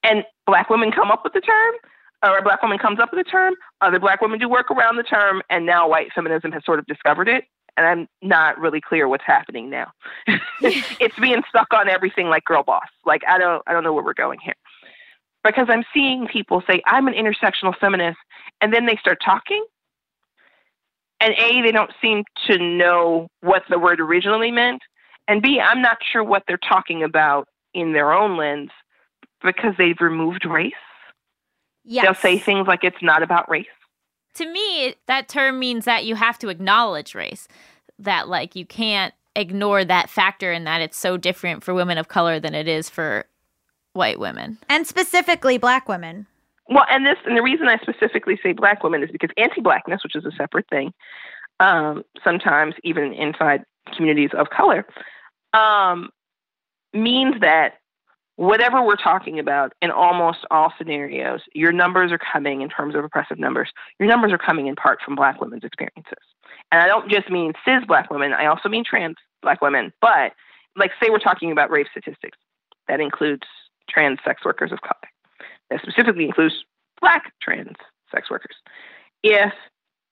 And black women come up with the term, or a black woman comes up with the term, other black women do work around the term, and now white feminism has sort of discovered it. And I'm not really clear what's happening now. [LAUGHS] [LAUGHS] it's being stuck on everything like girl boss. Like I don't I don't know where we're going here. Because I'm seeing people say, I'm an intersectional feminist, and then they start talking. And A, they don't seem to know what the word originally meant. And B, I'm not sure what they're talking about in their own lens because they've removed race. Yes. They'll say things like it's not about race. To me, that term means that you have to acknowledge race. That like you can't ignore that factor and that it's so different for women of color than it is for white women. and specifically black women. Well, and this, and the reason I specifically say black women is because anti-blackness, which is a separate thing, um, sometimes even inside communities of color, um, means that whatever we're talking about in almost all scenarios, your numbers are coming in terms of oppressive numbers. Your numbers are coming in part from black women's experiences, and I don't just mean cis black women. I also mean trans black women. But like, say we're talking about rape statistics, that includes trans sex workers of color that specifically includes black trans sex workers. If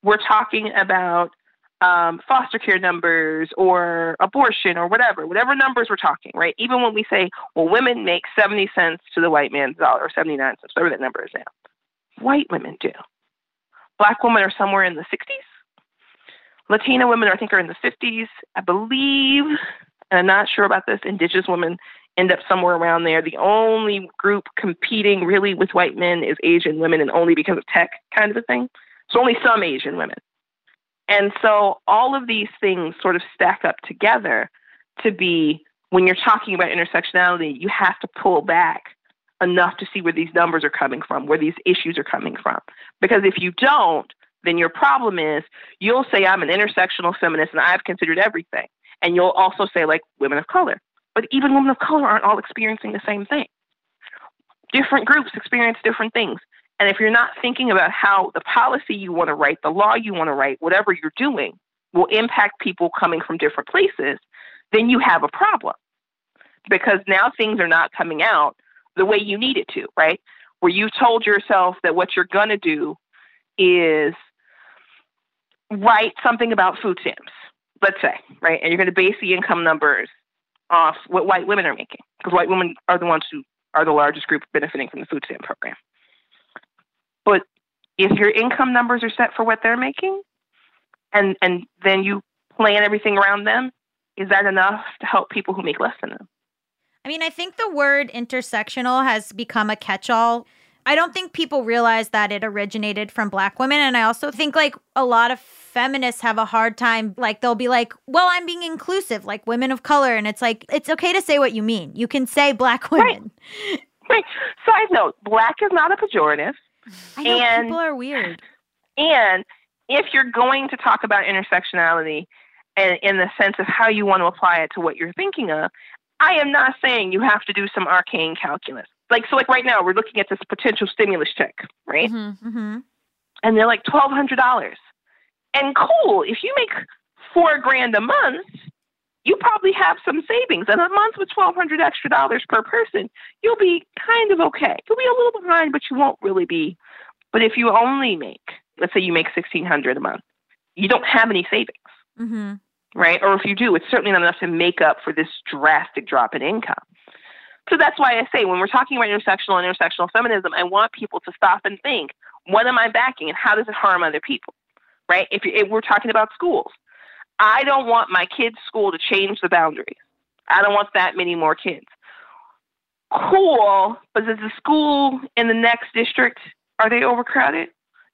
we're talking about um, foster care numbers or abortion or whatever, whatever numbers we're talking, right? Even when we say, well, women make 70 cents to the white man's dollar or 79 cents, whatever that number is now, white women do. Black women are somewhere in the 60s. Latina women, I think, are in the 50s. I believe, and I'm not sure about this, indigenous women end up somewhere around there. The only group competing really with white men is Asian women, and only because of tech kind of a thing. So only some Asian women. And so all of these things sort of stack up together to be when you're talking about intersectionality, you have to pull back enough to see where these numbers are coming from, where these issues are coming from. Because if you don't, then your problem is you'll say, I'm an intersectional feminist and I've considered everything. And you'll also say, like, women of color. But even women of color aren't all experiencing the same thing. Different groups experience different things. And if you're not thinking about how the policy you want to write, the law you want to write, whatever you're doing will impact people coming from different places, then you have a problem. Because now things are not coming out the way you need it to, right? Where you've told yourself that what you're going to do is write something about food stamps, let's say, right? And you're going to base the income numbers off what white women are making, because white women are the ones who are the largest group benefiting from the food stamp program. But if your income numbers are set for what they're making, and and then you plan everything around them, is that enough to help people who make less than them? I mean, I think the word intersectional has become a catch all. I don't think people realize that it originated from black women. And I also think like a lot of feminists have a hard time, like, they'll be like, well, I'm being inclusive, like women of color. And it's like, it's okay to say what you mean. You can say black women. Wait, side note, black is not a pejorative. I know And- people are weird. And if you're going to talk about intersectionality and in the sense of how you want to apply it to what you're thinking of, I am not saying you have to do some arcane calculus. Like so like right now we're looking at this potential stimulus check, right? Mhm. hmm And they're like twelve hundred dollars. And cool, if you make four grand a month, you probably have some savings. And a month with twelve hundred extra dollars per person, you'll be kind of okay. You'll be a little behind, but you won't really be. But if you only make, let's say you make sixteen hundred a month, you don't have any savings, hmm right? Or if you do, it's certainly not enough to make up for this drastic drop in income. So that's why I say when we're talking about intersectional and intersectional feminism, I want people to stop and think, what am I backing and how does it harm other people? right? If, if we're talking about schools, I don't want my kids' school to change the boundaries. I don't want that many more kids. Cool, but is the school in the next district are they overcrowded?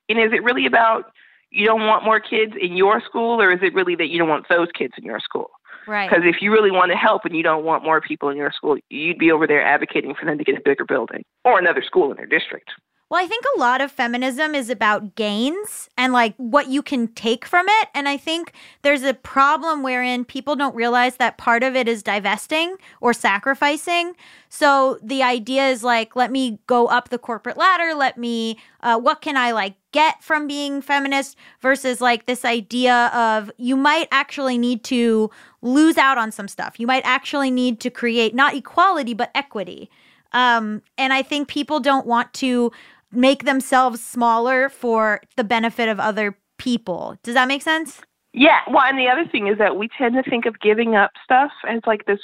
And is it really about you don't want more kids in your school, or is it really that you don't want those kids in your school? Right. Because if you really want to help and you don't want more people in your school, you'd be over there advocating for them to get a bigger building or another school in their district. Well, I think a lot of feminism is about gains and like what you can take from it. And I think there's a problem wherein people don't realize that part of it is divesting or sacrificing. So the idea is like, let me go up the corporate ladder. Let me, uh, what can I like get from being feminist versus like this idea of you might actually need to lose out on some stuff. You might actually need to create not equality, but equity. Um, and I think people don't want to make themselves smaller for the benefit of other people. Does that make sense? Yeah. Well, and the other thing is that we tend to think of giving up stuff as like this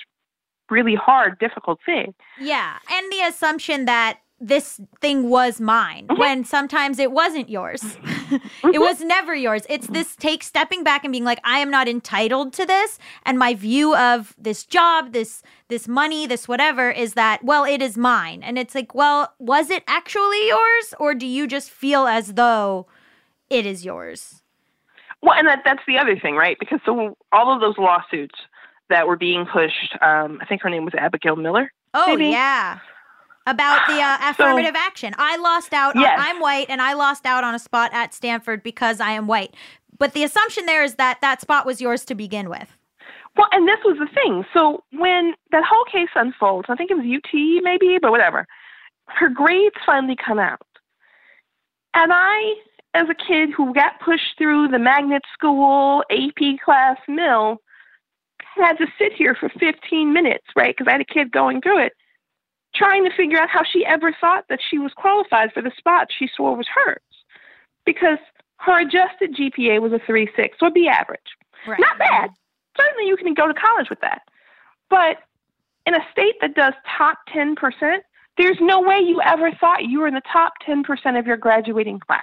really hard, difficult thing. Yeah. And the assumption that this thing was mine when sometimes it wasn't yours. [LAUGHS] it was never yours. It's this take stepping back and being like I am not entitled to this and my view of this job, this this money, this whatever is that well it is mine. And it's like, well, was it actually yours or do you just feel as though it is yours? Well, and that, that's the other thing, right? Because so all of those lawsuits that were being pushed, um, I think her name was Abigail Miller. Oh Maybe. yeah. About the uh, So- affirmative action. I lost out. Yes. On, I'm white, and I lost out on a spot at Stanford because I am white. But the assumption there is that that spot was yours to begin with. Well, and this was the thing. So when that whole case unfolds, I think it was UT maybe, but whatever, her grades finally come out. And I, as a kid who got pushed through the magnet school AP class mill, had to sit here for 15 minutes, right? Because I had a kid going through it, trying to figure out how she ever thought that she was qualified for the spot she swore was hers. Because her adjusted GPA was a 3.6, so it'd be average. Right. Not bad. Certainly you can go to college with that. But in a state that does top 10%, there's no way you ever thought you were in the top 10% of your graduating class.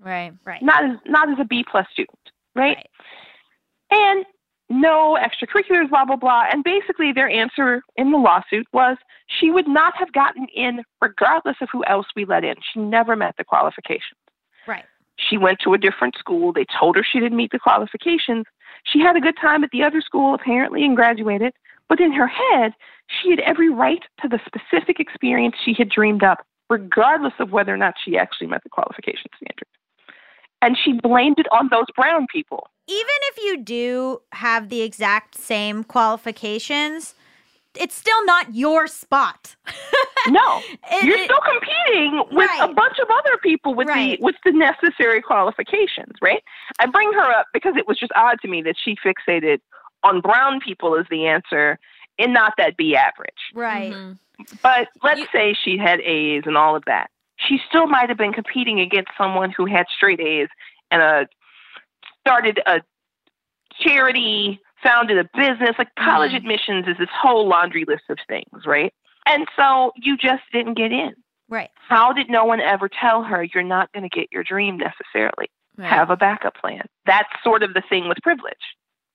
Right. Right. Not as not as a B plus student, right? Right. And no extracurriculars, blah blah blah. And basically their answer in the lawsuit was she would not have gotten in regardless of who else we let in. She never met the qualifications. Right. She went to a different school. They told her she didn't meet the qualifications. She had a good time at the other school, apparently, and graduated. But in her head, she had every right to the specific experience she had dreamed up, regardless of whether or not she actually met the qualification standard. And she blamed it on those brown people. Even if you do have the exact same qualifications, it's still not your spot. [LAUGHS] No, It- you're it- still competing with a bunch of other people with Right. the with the necessary qualifications, right? I bring her up because it was just odd to me that she fixated on brown people as the answer and not that B average. right. Mhm. But let's You- say she had A's and all of that. She still might have been competing against someone who had straight A's and uh, started a charity, founded a business. Like college Mhm. admissions is this whole laundry list of things, right? And so you just didn't get in. Right. How did no one ever tell her you're not going to get your dream necessarily? Right. Have a backup plan. That's sort of the thing with privilege.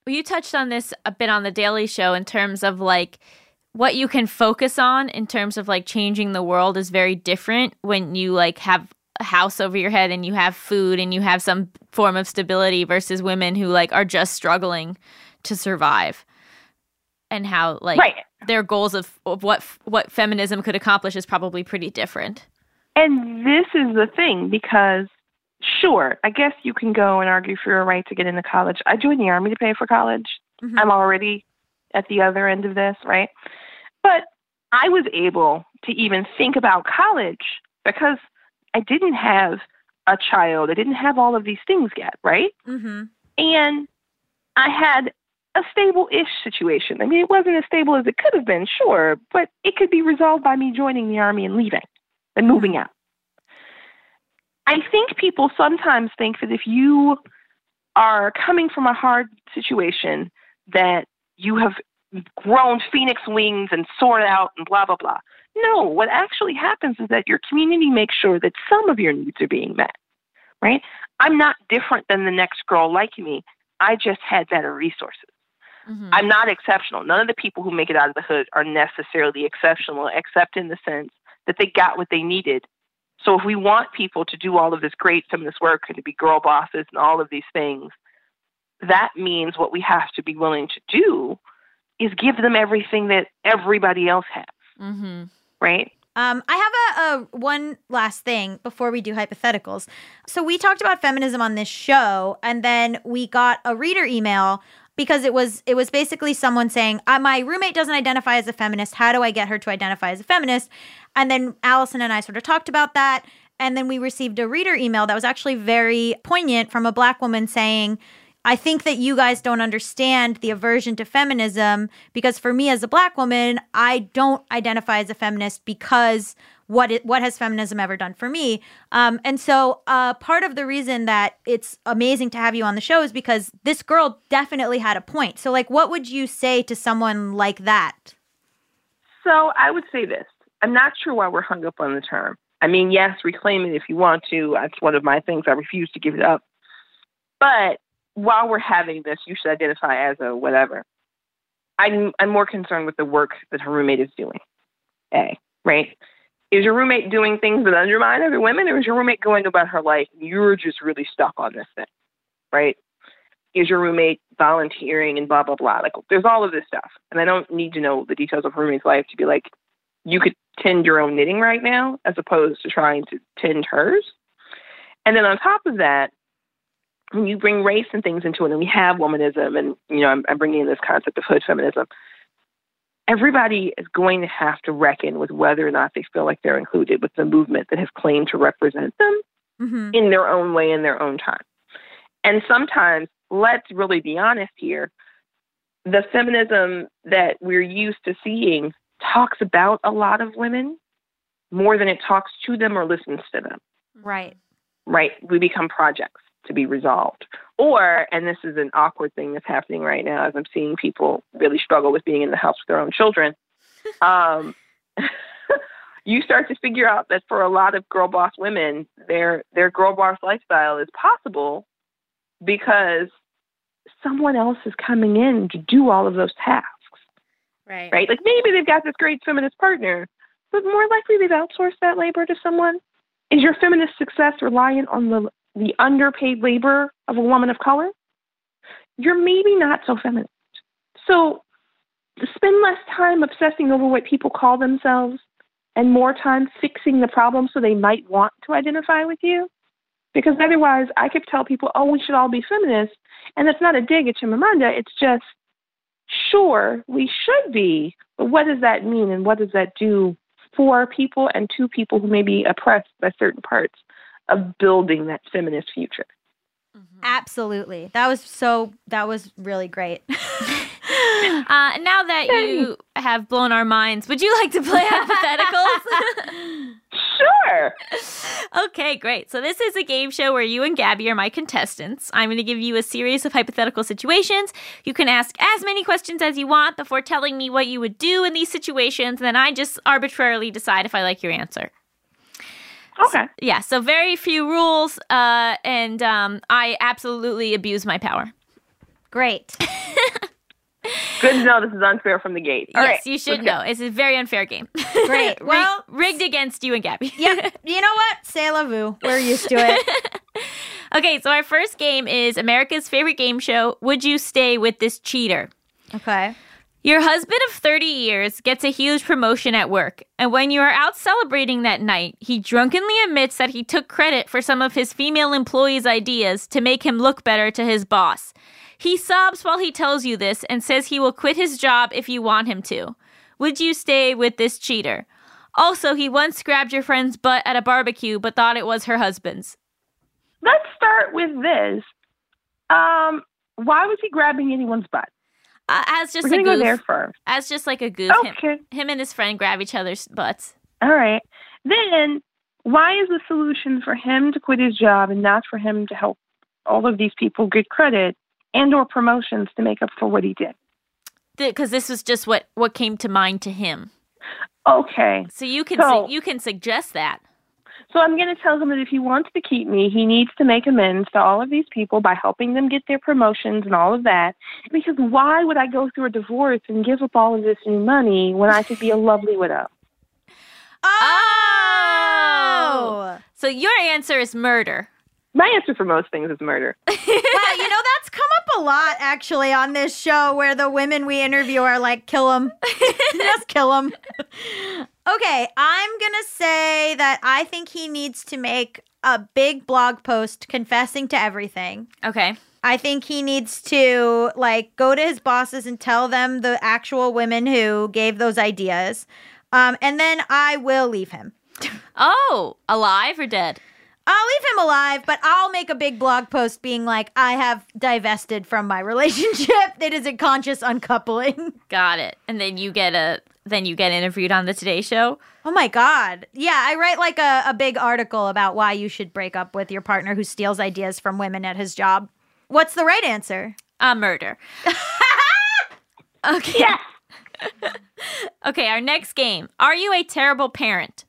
Well, you touched on this a bit on the Daily Show in terms of like what you can focus on in terms of like changing the world is very different when you like have a house over your head and you have food and you have some form of stability versus women who like are just struggling to survive and how like right. their goals of, of what what feminism could accomplish is probably pretty different. And this is the thing because, sure, I guess you can go and argue for your right to get into college. I joined the army to pay for college. Mhm. I'm already at the other end of this, right? But I was able to even think about college because I didn't have a child. I didn't have all of these things yet, right? Mm-hmm. And I had a stable ish situation. I mean, it wasn't as stable as it could have been, sure, but it could be resolved by me joining the army and leaving and moving out. I think people sometimes think that if you are coming from a hard situation, that you have grown phoenix wings and soared out and blah, blah, blah. No, what actually happens is that your community makes sure that some of your needs are being met. right? I'm not different than the next girl like me. I just had better resources. Mhm. I'm not exceptional. None of the people who make it out of the hood are necessarily exceptional, except in the sense that they got what they needed. So if we want people to do all of this great feminist work and to be girl bosses and all of these things, that means what we have to be willing to do is give them everything that everybody else has, Mhm. right? Um, I have a, a one last thing before we do hypotheticals. So we talked about feminism on this show, and then we got a reader email because it was it was basically someone saying, uh, "My roommate doesn't identify as a feminist. How do I get her to identify as a feminist?" And then Allison and I sort of talked about that, and then we received a reader email that was actually very poignant from a black woman saying. I think that you guys don't understand the aversion to feminism because for me as a black woman, I don't identify as a feminist because what it, what has feminism ever done for me? Um, and so uh, part of the reason that it's amazing to have you on the show is because this girl definitely had a point. So like, what would you say to someone like that? So I would say this. I'm not sure why we're hung up on the term. I mean, yes, reclaim it if you want to. That's one of my things. I refuse to give it up. But while we're having this, you should identify as a whatever. I'm I'm more concerned with the work that her roommate is doing. A, right? Is your roommate doing things that undermine other women, or is your roommate going about her life and you're just really stuck on this thing, right? Is your roommate volunteering and blah blah blah? Like, there's all of this stuff, and I don't need to know the details of her roommate's life to be like, you could tend your own knitting right now, as opposed to trying to tend hers. And then on top of that, when you bring race and things into it, and we have womanism, and you know, I'm, I'm bringing in this concept of hood feminism. Everybody is going to have to reckon with whether or not they feel like they're included with the movement that has claimed to represent them Mm-hmm. in their own way, in their own time. And sometimes, let's really be honest here, the feminism that we're used to seeing talks about a lot of women more than it talks to them or listens to them Right. right? We become projects to be resolved. Or, and this is an awkward thing that's happening right now as I'm seeing people really struggle with being in the house with their own children. [LAUGHS] Um, [LAUGHS] you start to figure out that for a lot of girl boss women, their their girl boss lifestyle is possible because someone else is coming in to do all of those tasks Right. right? Like maybe they've got this great feminist partner, but more likely they've outsourced that labor to someone. Is your feminist success reliant on the the underpaid labor of a woman of color? You're maybe not so feminist. So spend less time obsessing over what people call themselves and more time fixing the problem so they might want to identify with you. Because otherwise, I could tell people, oh, we should all be feminists. And that's not a dig at Chimamanda. It's just, sure, we should be, but what does that mean and what does that do for people and to people who may be oppressed by certain parts of building that feminist future? Absolutely. That was so. That was really great. [LAUGHS] [LAUGHS] Uh, now that you have blown our minds, would you like to play [LAUGHS] hypotheticals? Sure. okay, great. So this is a game show where you and Gabby are my contestants. I'm going to give you a series of hypothetical situations. You can ask as many questions as you want before telling me what you would do in these situations, and then I just arbitrarily decide if I like your answer. Okay. Yeah, so very few rules, uh, and um, I absolutely abuse my power. great. [LAUGHS] Good to know this is unfair from the gate. All yes, right, you should let's go. know. It's a very unfair game. Great. [LAUGHS] Rig- Well, rigged against you and Gabby. yeah. [LAUGHS] You know what? Say la vu. We're used to it. Okay, so our first game is America's favorite game show. Would you stay with this cheater? Okay. Your husband of 30 years gets a huge promotion at work, and when you are out celebrating that night, he drunkenly admits that he took credit for some of his female employees' ideas to make him look better to his boss. He sobs while he tells you this and says he will quit his job if you want him to. Would you stay with this cheater? Also, he once grabbed your friend's butt at a barbecue but thought it was her husband's. Let's start with this. Um, why was he grabbing anyone's butt? Uh, as just We're a gonna go goof. there first. As just like a goof. Him, Okay. him and his friend grab each other's butts. All right. Then why is the solution for him to quit his job and not for him to help all of these people get credit and or promotions to make up for what he did? Because this was just what what came to mind to him. Okay. So you can So- su- you can suggest that. So I'm going to tell him that if he wants to keep me, he needs to make amends to all of these people by helping them get their promotions and all of that. Because why would I go through a divorce and give up all of this new money when I could be a lovely widow? Oh. So your answer is murder. My answer for most things is murder. [LAUGHS] wow, you know that's come up a lot actually on this show where the women we interview are like, kill him, [LAUGHS] just kill him. Okay, I'm gonna say that I think he needs to make a big blog post confessing to everything. Okay. I think he needs to like go to his bosses and tell them the actual women who gave those ideas. Um, and then I will leave him. Oh, alive or dead? I'll leave him alive, but I'll make a big blog post being like, I have divested from my relationship. [LAUGHS] It is a conscious uncoupling. [LAUGHS] Got it. And then you get a then you get interviewed on the Today Show. Oh my God. Yeah, I write like a, a big article about why you should break up with your partner who steals ideas from women at his job. What's the right answer? Uh, murder. [LAUGHS] okay. okay, our next game. Are you a terrible parent?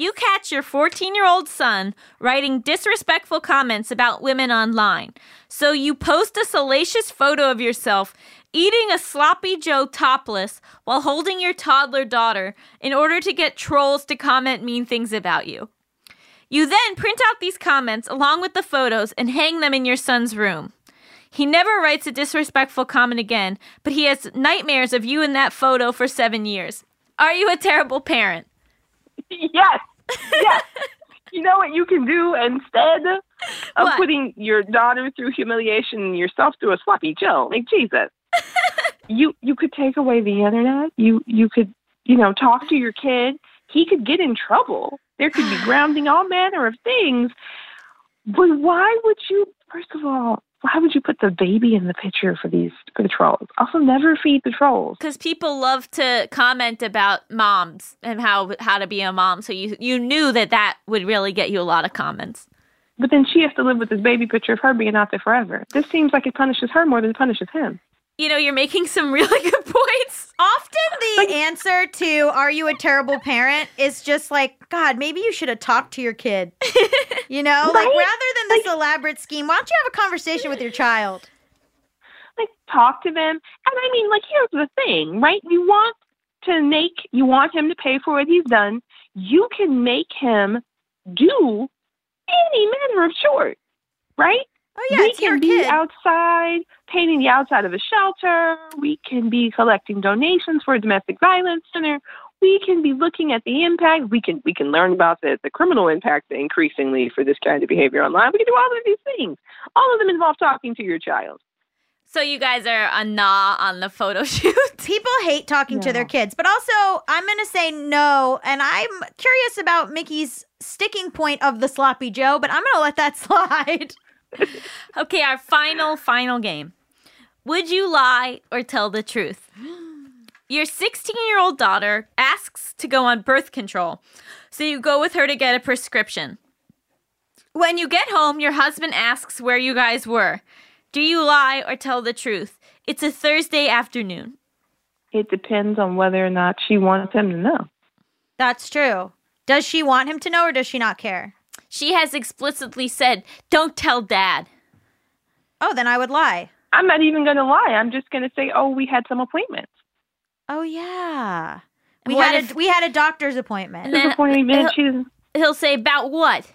You catch your 14 year old son writing disrespectful comments about women online. So you post a salacious photo of yourself eating a sloppy Joe topless while holding your toddler daughter in order to get trolls to comment mean things about you. You then print out these comments along with the photos and hang them in your son's room. He never writes a disrespectful comment again, but he has nightmares of you in that photo for seven years. Are you a terrible parent? [LAUGHS] yes, yes. you know what you can do instead of What? putting your daughter through humiliation and yourself through a sloppy Joe? Like Jesus, [LAUGHS] you you could take away the internet. You you could you know talk to your kid. He could get in trouble. There could be [SIGHS] grounding, all manner of things. But why would you? First of all, why would you put the baby in the picture for these for the trolls? Also, never feed the trolls. Because people love to comment about moms and how how to be a mom. So you you knew that that would really get you a lot of comments. But then she has to live with this baby picture of her being out there forever. This seems like it punishes her more than it punishes him. You know, you're making some [LAUGHS] really good points. Often the answer to are you a terrible parent is just like, God, maybe you should have talked to your kid. [LAUGHS] You know, like rather than this elaborate scheme, why don't you have a conversation with your child? Like talk to them. And I mean, like here's the thing, right? You want to make you want him to pay for what he's done. You can make him do any manner of chores, right? Oh yeah, we it's your can be kid. outside painting the outside of a shelter. We can be collecting donations for a domestic violence center. We can be looking at the impact. We can we can learn about the, the criminal impact increasingly for this kind of behavior online. We can do all of these things. All of them involve talking to your child. So you guys are a nah on the photo [LAUGHS] shoot. People hate talking to their kids, but also I'm going to say no. And I'm curious about Mikki's sticking point of the sloppy Joe, but I'm going to let that [LAUGHS] slide. Okay, our final, final game. Would you lie or tell the truth? [GASPS] Your 16 year old daughter asks to go on birth control, so you go with her to get a prescription. When you get home, your husband asks where you guys were. Do you lie or tell the truth? It's a Thursday afternoon. It depends on whether or not she wants him to know. That's true. Does she want him to know or does she not care? She has explicitly said, Don't tell dad. Oh, then I would lie. I'm not even going to lie. I'm just going to say, "Oh, we had some appointments." Oh yeah. We what had if- a we had a doctor's appointment. And then- appointment, he'll- He'll say, About what?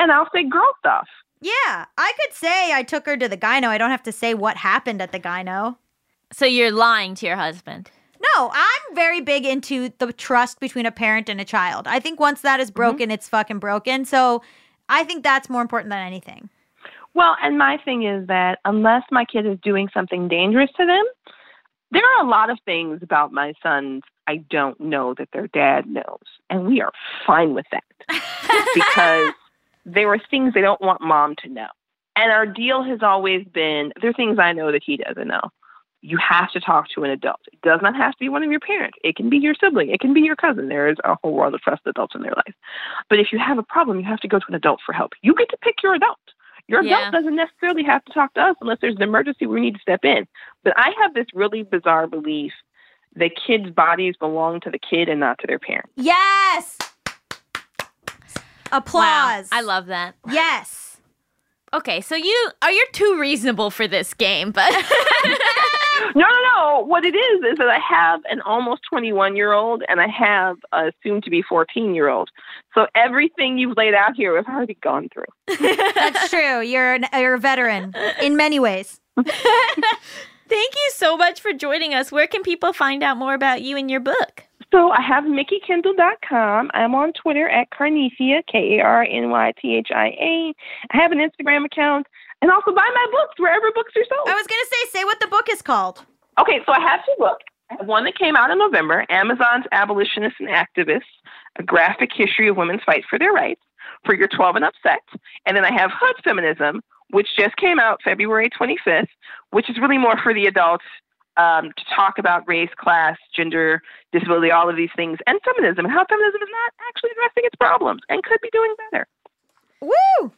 and I'll say girl stuff. yeah, I could say I took her to the gyno. I don't have to say what happened at the gyno. So you're lying to your husband. No, I'm very big into the trust between a parent and a child. I think once that is mm-hmm. broken, it's fucking broken. So I think that's more important than anything. Well, and my thing is that unless my kid is doing something dangerous to them, there are a lot of things about my sons I don't know that their dad knows. And we are fine with that [LAUGHS] because there are things they don't want mom to know. And our deal has always been there are things I know that he doesn't know. You have to talk to an adult. It does not have to be one of your parents. It can be your sibling. It can be your cousin. There is a whole world of trusted adults in their life. But if you have a problem, you have to go to an adult for help. You get to pick your adult. Your adult Yeah. doesn't necessarily have to talk to us unless there's an emergency where we need to step in. But I have this really bizarre belief that kids' bodies belong to the kid and not to their parents. Yes. Applause. I love that. Yes. Okay, so you are you're too reasonable for this game, but [LAUGHS] No, no, no. What it is is that I have an almost 21 year old and I have a soon to be 14 year old. So everything you've laid out here, I've already gone through. [LAUGHS] That's true. You're an, you're a veteran in many ways. [LAUGHS] thank you so much for joining us. Where can people find out more about you and your book? So I have MikkiKendall.com. I'm on Twitter at Karnythia, K A R N Y T H I A. I have an Instagram account. And also buy my books wherever books are sold. I was gonna say, say what the book is called. Okay, so I have two books. I have one that came out in November, Amazons Abolitionists and Activists, a graphic history of women's fight for their rights for your 12 and up set. And then I have Hood Feminism, which just came out February 25th, which is really more for the adults um, to talk about race, class, gender, disability, all of these things, and feminism, and how feminism is not actually addressing its problems and could be doing better. Woo!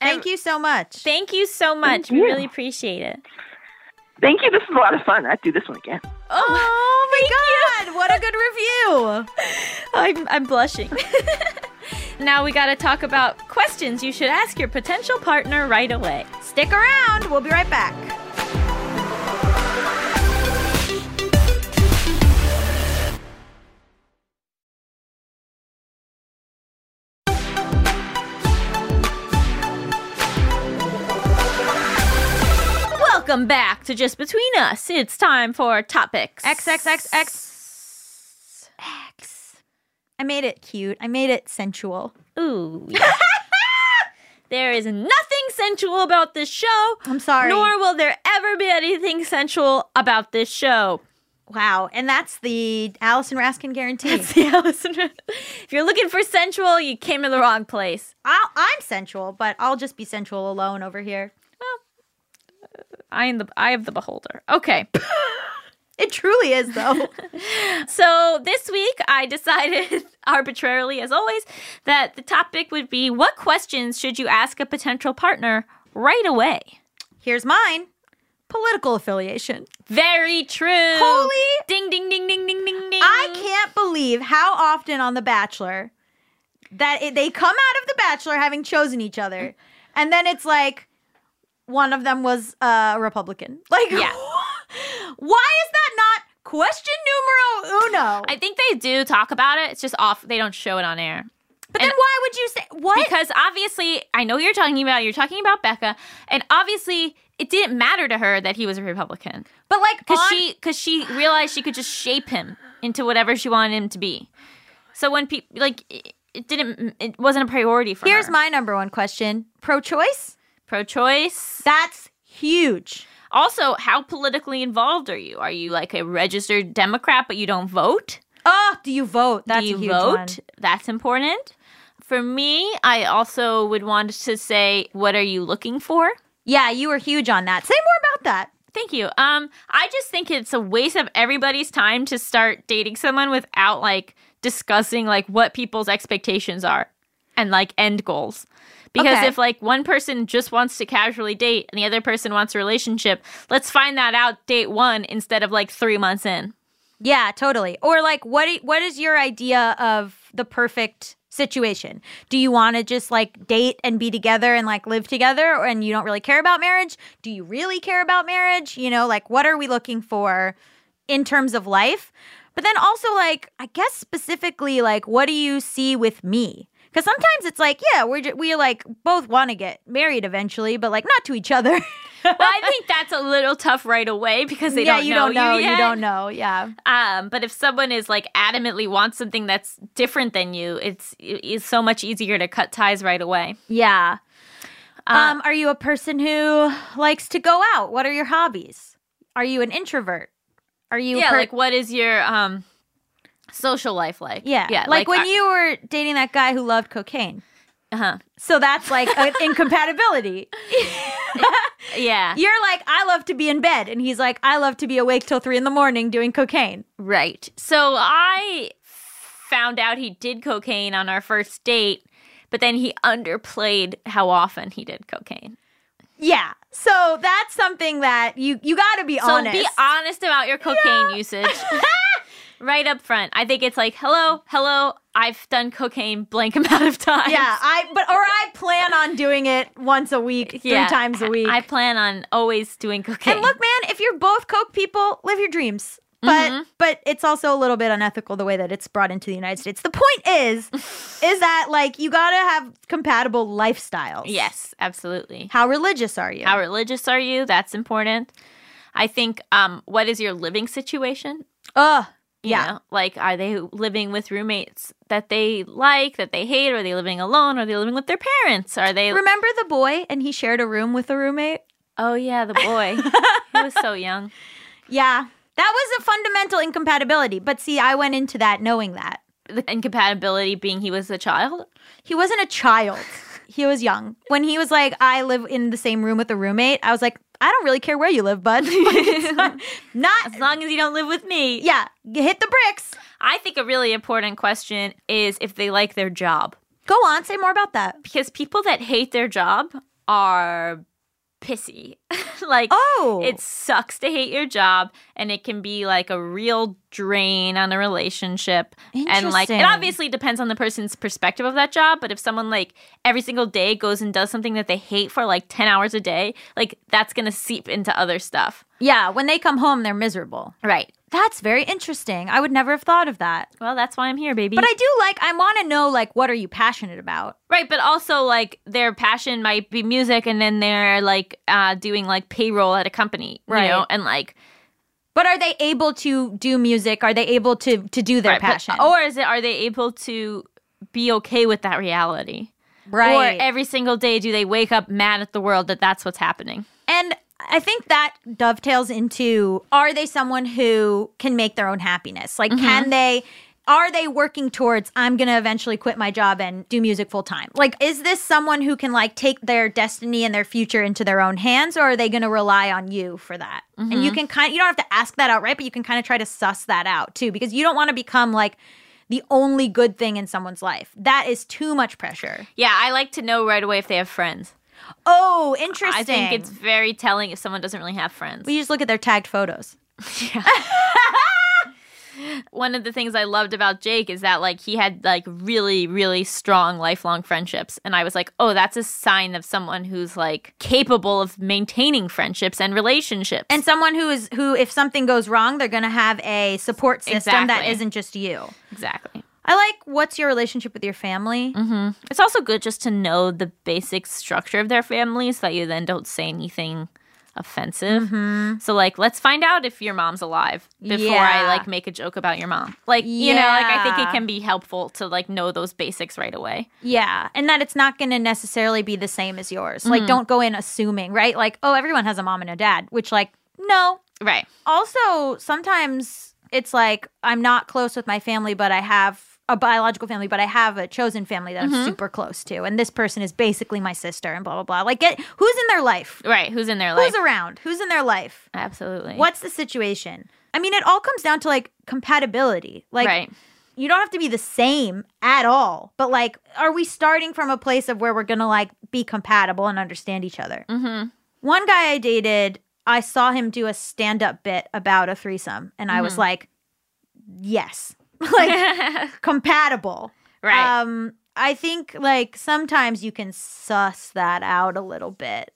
Thank you so much. Thank you so much. We really appreciate it. Thank you. This is a lot of fun. I'd do this one again. Oh my god, what a good review. [LAUGHS] I'm, I'm blushing. [LAUGHS] now we got to talk about questions you should ask your potential partner right away. Stick around. We'll be right back. Welcome back to Just Between Us. It's time for topics. XXXX. X. I made it cute. I made it sensual. Ooh. yeah. [LAUGHS] there is nothing sensual about this show. I'm sorry. Nor will there ever be anything sensual about this show. Wow. And that's the Allison Raskin guarantee. That's the [LAUGHS] Allison. if you're looking for sensual, you came to the wrong place. I'll, I'm sensual, but I'll just be sensual alone over here. I am the eye of the beholder. Okay. [LAUGHS] It truly is, though. [LAUGHS] [LAUGHS] So this week I decided arbitrarily, as always, that the topic would be what questions should you ask a potential partner right away? Here's mine political affiliation. Very true. Holy- ding ding ding ding ding ding ding. I can't believe how often on The Bachelor that it, they come out of The Bachelor having chosen each other, and then it's like one of them was uh, a Republican. [LAUGHS] Like, Yeah. [LAUGHS] why is that not question numero uno? I think they do talk about it. It's just off. They don't show it on air. but then why would you say what? Because obviously, I know you're talking about. You're talking about Becca, and obviously, it didn't matter to her that he was a Republican but like, because on- she because she realized she could just shape him into whatever she wanted him to be. So when people like it, it didn't, it wasn't a priority for Here's her. Here's my number one question: pro-choice. Pro-choice. That's huge. Also, how politically involved are you? Are you like a registered Democrat but you don't vote? Oh, do you vote? That's Do you vote? one. That's important. For me, I also would want to say, what are you looking for? Yeah, you were huge on that. Say more about that. Thank you. Um, I just think it's a waste of everybody's time to start dating someone without like discussing like what people's expectations are and like end goals. Because Okay. if like one person just wants to casually date and the other person wants a relationship, let's find that out date one instead of like three months in. Yeah, totally. Or like what what is your idea of the perfect situation? Do you want to just like date and be together and like live together or- and you don't really care about marriage? Do you really care about marriage? You know, like what are we looking for in terms of life? But then also like I guess specifically like what do you see with me? Cuz sometimes it's like, yeah, we're ju- we like both want to get married eventually, but like not to each other. [LAUGHS] Well, I think [LAUGHS] that's a little tough right away because they yeah, don't you know don't know, you, you don't know. Yeah. Um, but if someone is like adamantly wants something that's different than you, it's it's so much easier to cut ties right away. Yeah. Uh, Um, are you a person who likes to go out? What are your hobbies? Are you an introvert? Are you yeah, per- like what is your um social life like? yeah, yeah, like, when uh, you were dating that guy who loved cocaine. uh-huh. So that's like an [LAUGHS] incompatibility. [LAUGHS] yeah, You're like, I love to be in bed, and he's like, I love to be awake till three in the morning doing cocaine. right. So I found out he did cocaine on our first date, but then he underplayed how often he did cocaine. Yeah. So that's something that you you got to be So honest. be honest about your cocaine usage. [LAUGHS] right up front. I think it's like, hello, hello, I've done cocaine blank [LAUGHS] amount of times. Yeah, I but or I plan on doing it once a week, three Yeah. times a week. I plan on always doing cocaine. and look, man, if you're both coke people, live your dreams. But Mm-hmm. but it's also a little bit unethical the way that it's brought into the United States. The point is [LAUGHS] is that like you got to have compatible lifestyles. yes, absolutely. How religious are you? How religious are you? That's important. I think um what is your living situation? Ugh. Yeah. know, like are they living with roommates that they like, that they hate? Are they living alone? Are they living with their parents? Are they Remember the boy and he shared a room with a roommate? Oh yeah, the boy. [LAUGHS] he was so young. Yeah. That was a fundamental incompatibility. But see, I went into that knowing that. The incompatibility being he was a child. He wasn't a child. He was young. When he was like, I live in the same room with a roommate, I was like, I don't really care where you live, bud. [LAUGHS] [LAUGHS] Not, not As long as you don't live with me. yeah, hit the bricks. I think a really important question is if they like their job. Go on, say more about that. Because people that hate their job are pissy. [LAUGHS] like Oh. it sucks to hate your job and it can be like a real drain on a relationship. And like it obviously depends on the person's perspective of that job, but if someone like every single day goes and does something that they hate for like 10 hours a day, like that's going to seep into other stuff. Yeah, when they come home, they're miserable. Right. That's very interesting. I would never have thought of that. Well, that's why I'm here, baby. But I do like, I want to know, like, what are you passionate about? Right, but also like their passion might be music, and then they're like uh, doing like payroll at a company, you Right. know, and like But are they able to do music? Are they able to to do their right, but- passion? or is it are they able to be okay with that reality? right. Or every single day, do they wake up mad at the world that that's what's happening? I think that dovetails into are they someone who can make their own happiness? Like, mm-hmm. can they, are they working towards, I'm going to eventually quit my job and do music full time? Like, is this someone who can, like, take their destiny and their future into their own hands, or are they going to rely on you for that? And you mm-hmm. can kind you don't have to ask that outright, but you can kind of try to suss that out too, because you don't want to become like, the only good thing in someone's life. That is too much pressure. Yeah, I like to know right away if they have friends. Oh, interesting. I think it's very telling if someone doesn't really have friends. we just look at their tagged photos. Yeah. [LAUGHS] one of the things I loved about Jake is that like he had like really really strong lifelong friendships and I was like, "Oh, that's a sign of someone who's like capable of maintaining friendships and relationships." and someone who is who if something goes wrong they're going to have a support system that Exactly. isn't just you exactly. I like what's your relationship with your family It's also good just to know the basic structure of their family so that you then don't say anything offensive. So like, let's find out if your mom's alive before I like make a joke about your mom. Like, you know, like I think it can be helpful to like know those basics right away. yeah and that it's not going to necessarily be the same as yours Mm-hmm. like don't go in assuming right like oh everyone has a mom and a dad which like no Right. also sometimes it's like i'm not close with my family but i have a biological family but i have a chosen family that Mm-hmm. i'm super close to and this person is basically my sister and blah blah blah like get who's in their life Right. Who's in their life? who's around who's in their life Absolutely. What's the situation? I mean, it all comes down to like compatibility. Like, right. you don't have to be the same at all, but like, are we starting from a place of where we're gonna like be compatible and understand each other? Mm-hmm. One guy I dated, I saw him do a stand up bit about a threesome, and I was Mm-hmm. like, yes, [LAUGHS] like [LAUGHS] compatible. Right. Um, I think like sometimes you can suss that out a little bit.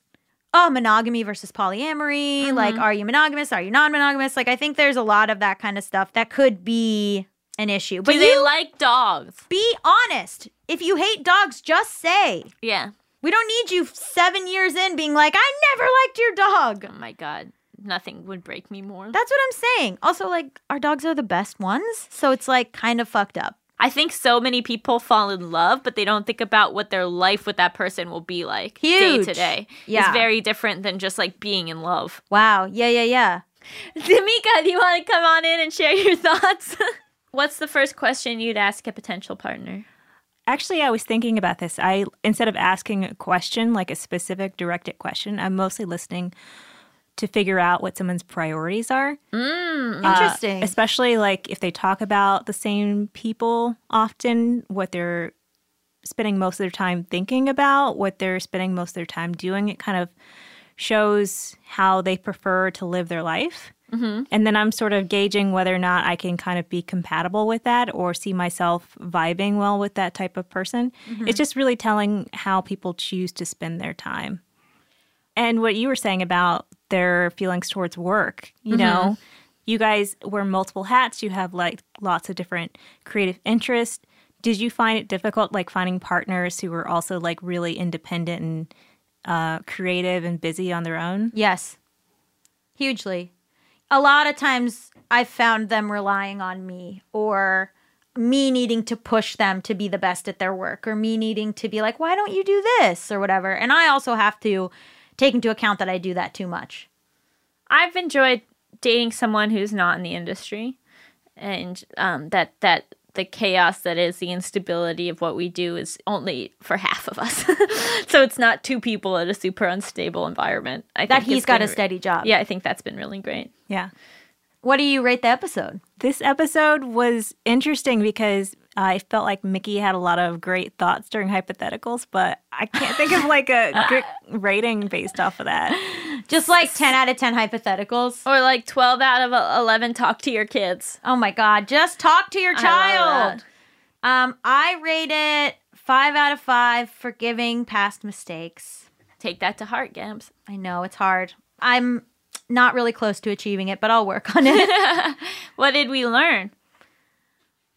Oh, monogamy versus polyamory. Mm-hmm. Like, are you monogamous? Are you non monogamous? Like, I think there's a lot of that kind of stuff that could be an issue. But Do they you like dogs? be honest. If you hate dogs, just say. Yeah. We don't need you seven years in being like, I never liked your dog. Oh my god. Nothing would break me more. That's what I'm saying. Also, like, our dogs are the best ones. So it's like kind of fucked up. I think so many people fall in love, but they don't think about what their life with that person will be like day Huge. to day. Yeah. It's very different than just like being in love. Wow. Yeah, yeah, yeah. Tamika, do you want to come on in and share your [LAUGHS] thoughts? What's the first question you'd ask a potential partner? Actually, I was thinking about this. I instead of asking a question, like a specific directed question, I'm mostly listening to figure out what someone's priorities are. Mm, uh, Interesting. especially like if they talk about the same people often, what they're spending most of their time thinking about, what they're spending most of their time doing. It kind of shows how they prefer to live their life. Mm-hmm. And then I'm sort of gauging whether or not I can kind of be compatible with that or see myself vibing well with that type of person. Mm-hmm. It's just really telling how people choose to spend their time. And what you were saying about their feelings towards work, you know, you guys wear multiple hats, you have like lots of different creative interests. Did you find it difficult like finding partners who were also like really independent and uh, creative and busy on their own? Yes. Hugely. A lot of times I found them relying on me or me needing to push them to be the best at their work or me needing to be like, why don't you do this or whatever. And I also have to take into account that I do that too much. I've enjoyed dating someone who's not in the industry, and um, that that the chaos that is the instability of what we do is only for half of us. [LAUGHS] so it's not two people in a super unstable environment. I That think he's it's got been a re- steady job. Yeah, I think that's been really great. Yeah. What do you rate the episode? This episode was interesting because I felt like Mikki had a lot of great thoughts during hypotheticals, but I can't think of like a good [LAUGHS] rating based off of that. Just like 10 out of 10 hypotheticals. Or like twelve out of uh, eleven. Talk to your kids. Oh my God. Just talk to your child. that. Um, I rate it five out of five for giving past mistakes. Take that to heart, Gams. I know it's hard. I'm not really close to achieving it, but I'll work on it. [LAUGHS] What did we learn?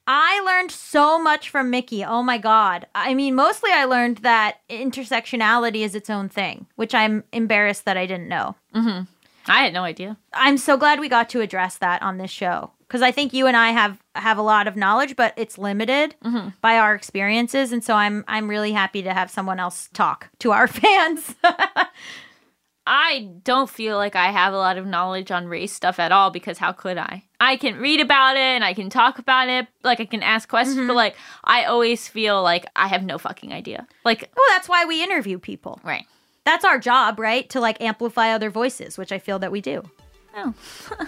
I learned so much from Mikki. Oh my God. I mean, mostly I learned that intersectionality is its own thing, which I'm embarrassed that I didn't know. Mm-hmm. I had no idea. I'm so glad we got to address that on this show because I think you and I have have a lot of knowledge, but it's limited mm-hmm. by our experiences, and so I'm I'm really happy to have someone else talk to our [LAUGHS] fans. [LAUGHS] I don't feel like I have a lot of knowledge on race stuff at all because how could I? I can read about it and I can talk about it, like I can ask questions, but mm-hmm. like I always feel like I have no fucking idea. Like, well, that's why we interview people. right. That's our job, right? To like amplify other voices, which I feel that we do. Oh, [LAUGHS]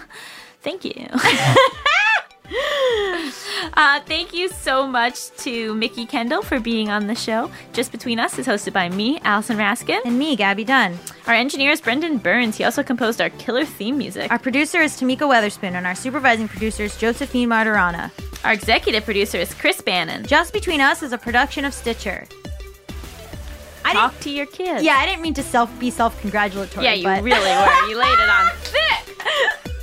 thank you. [LAUGHS] [LAUGHS] [LAUGHS] uh, thank you so much to Mikki Kendall for being on the show. Just Between Us is hosted by me, Allison Raskin. And me, Gabby Dunn. Our engineer is Brendan Burns. He also composed our killer theme music. Our producer is Tamika Weatherspoon, and our supervising producer is Josephine Martirana. Our executive producer is Chris Bannon. Just Between Us is a production of Stitcher. I Talk to your kids. yeah, I didn't mean to self be self congratulatory. Yeah, you but really were. You laid it on [LAUGHS]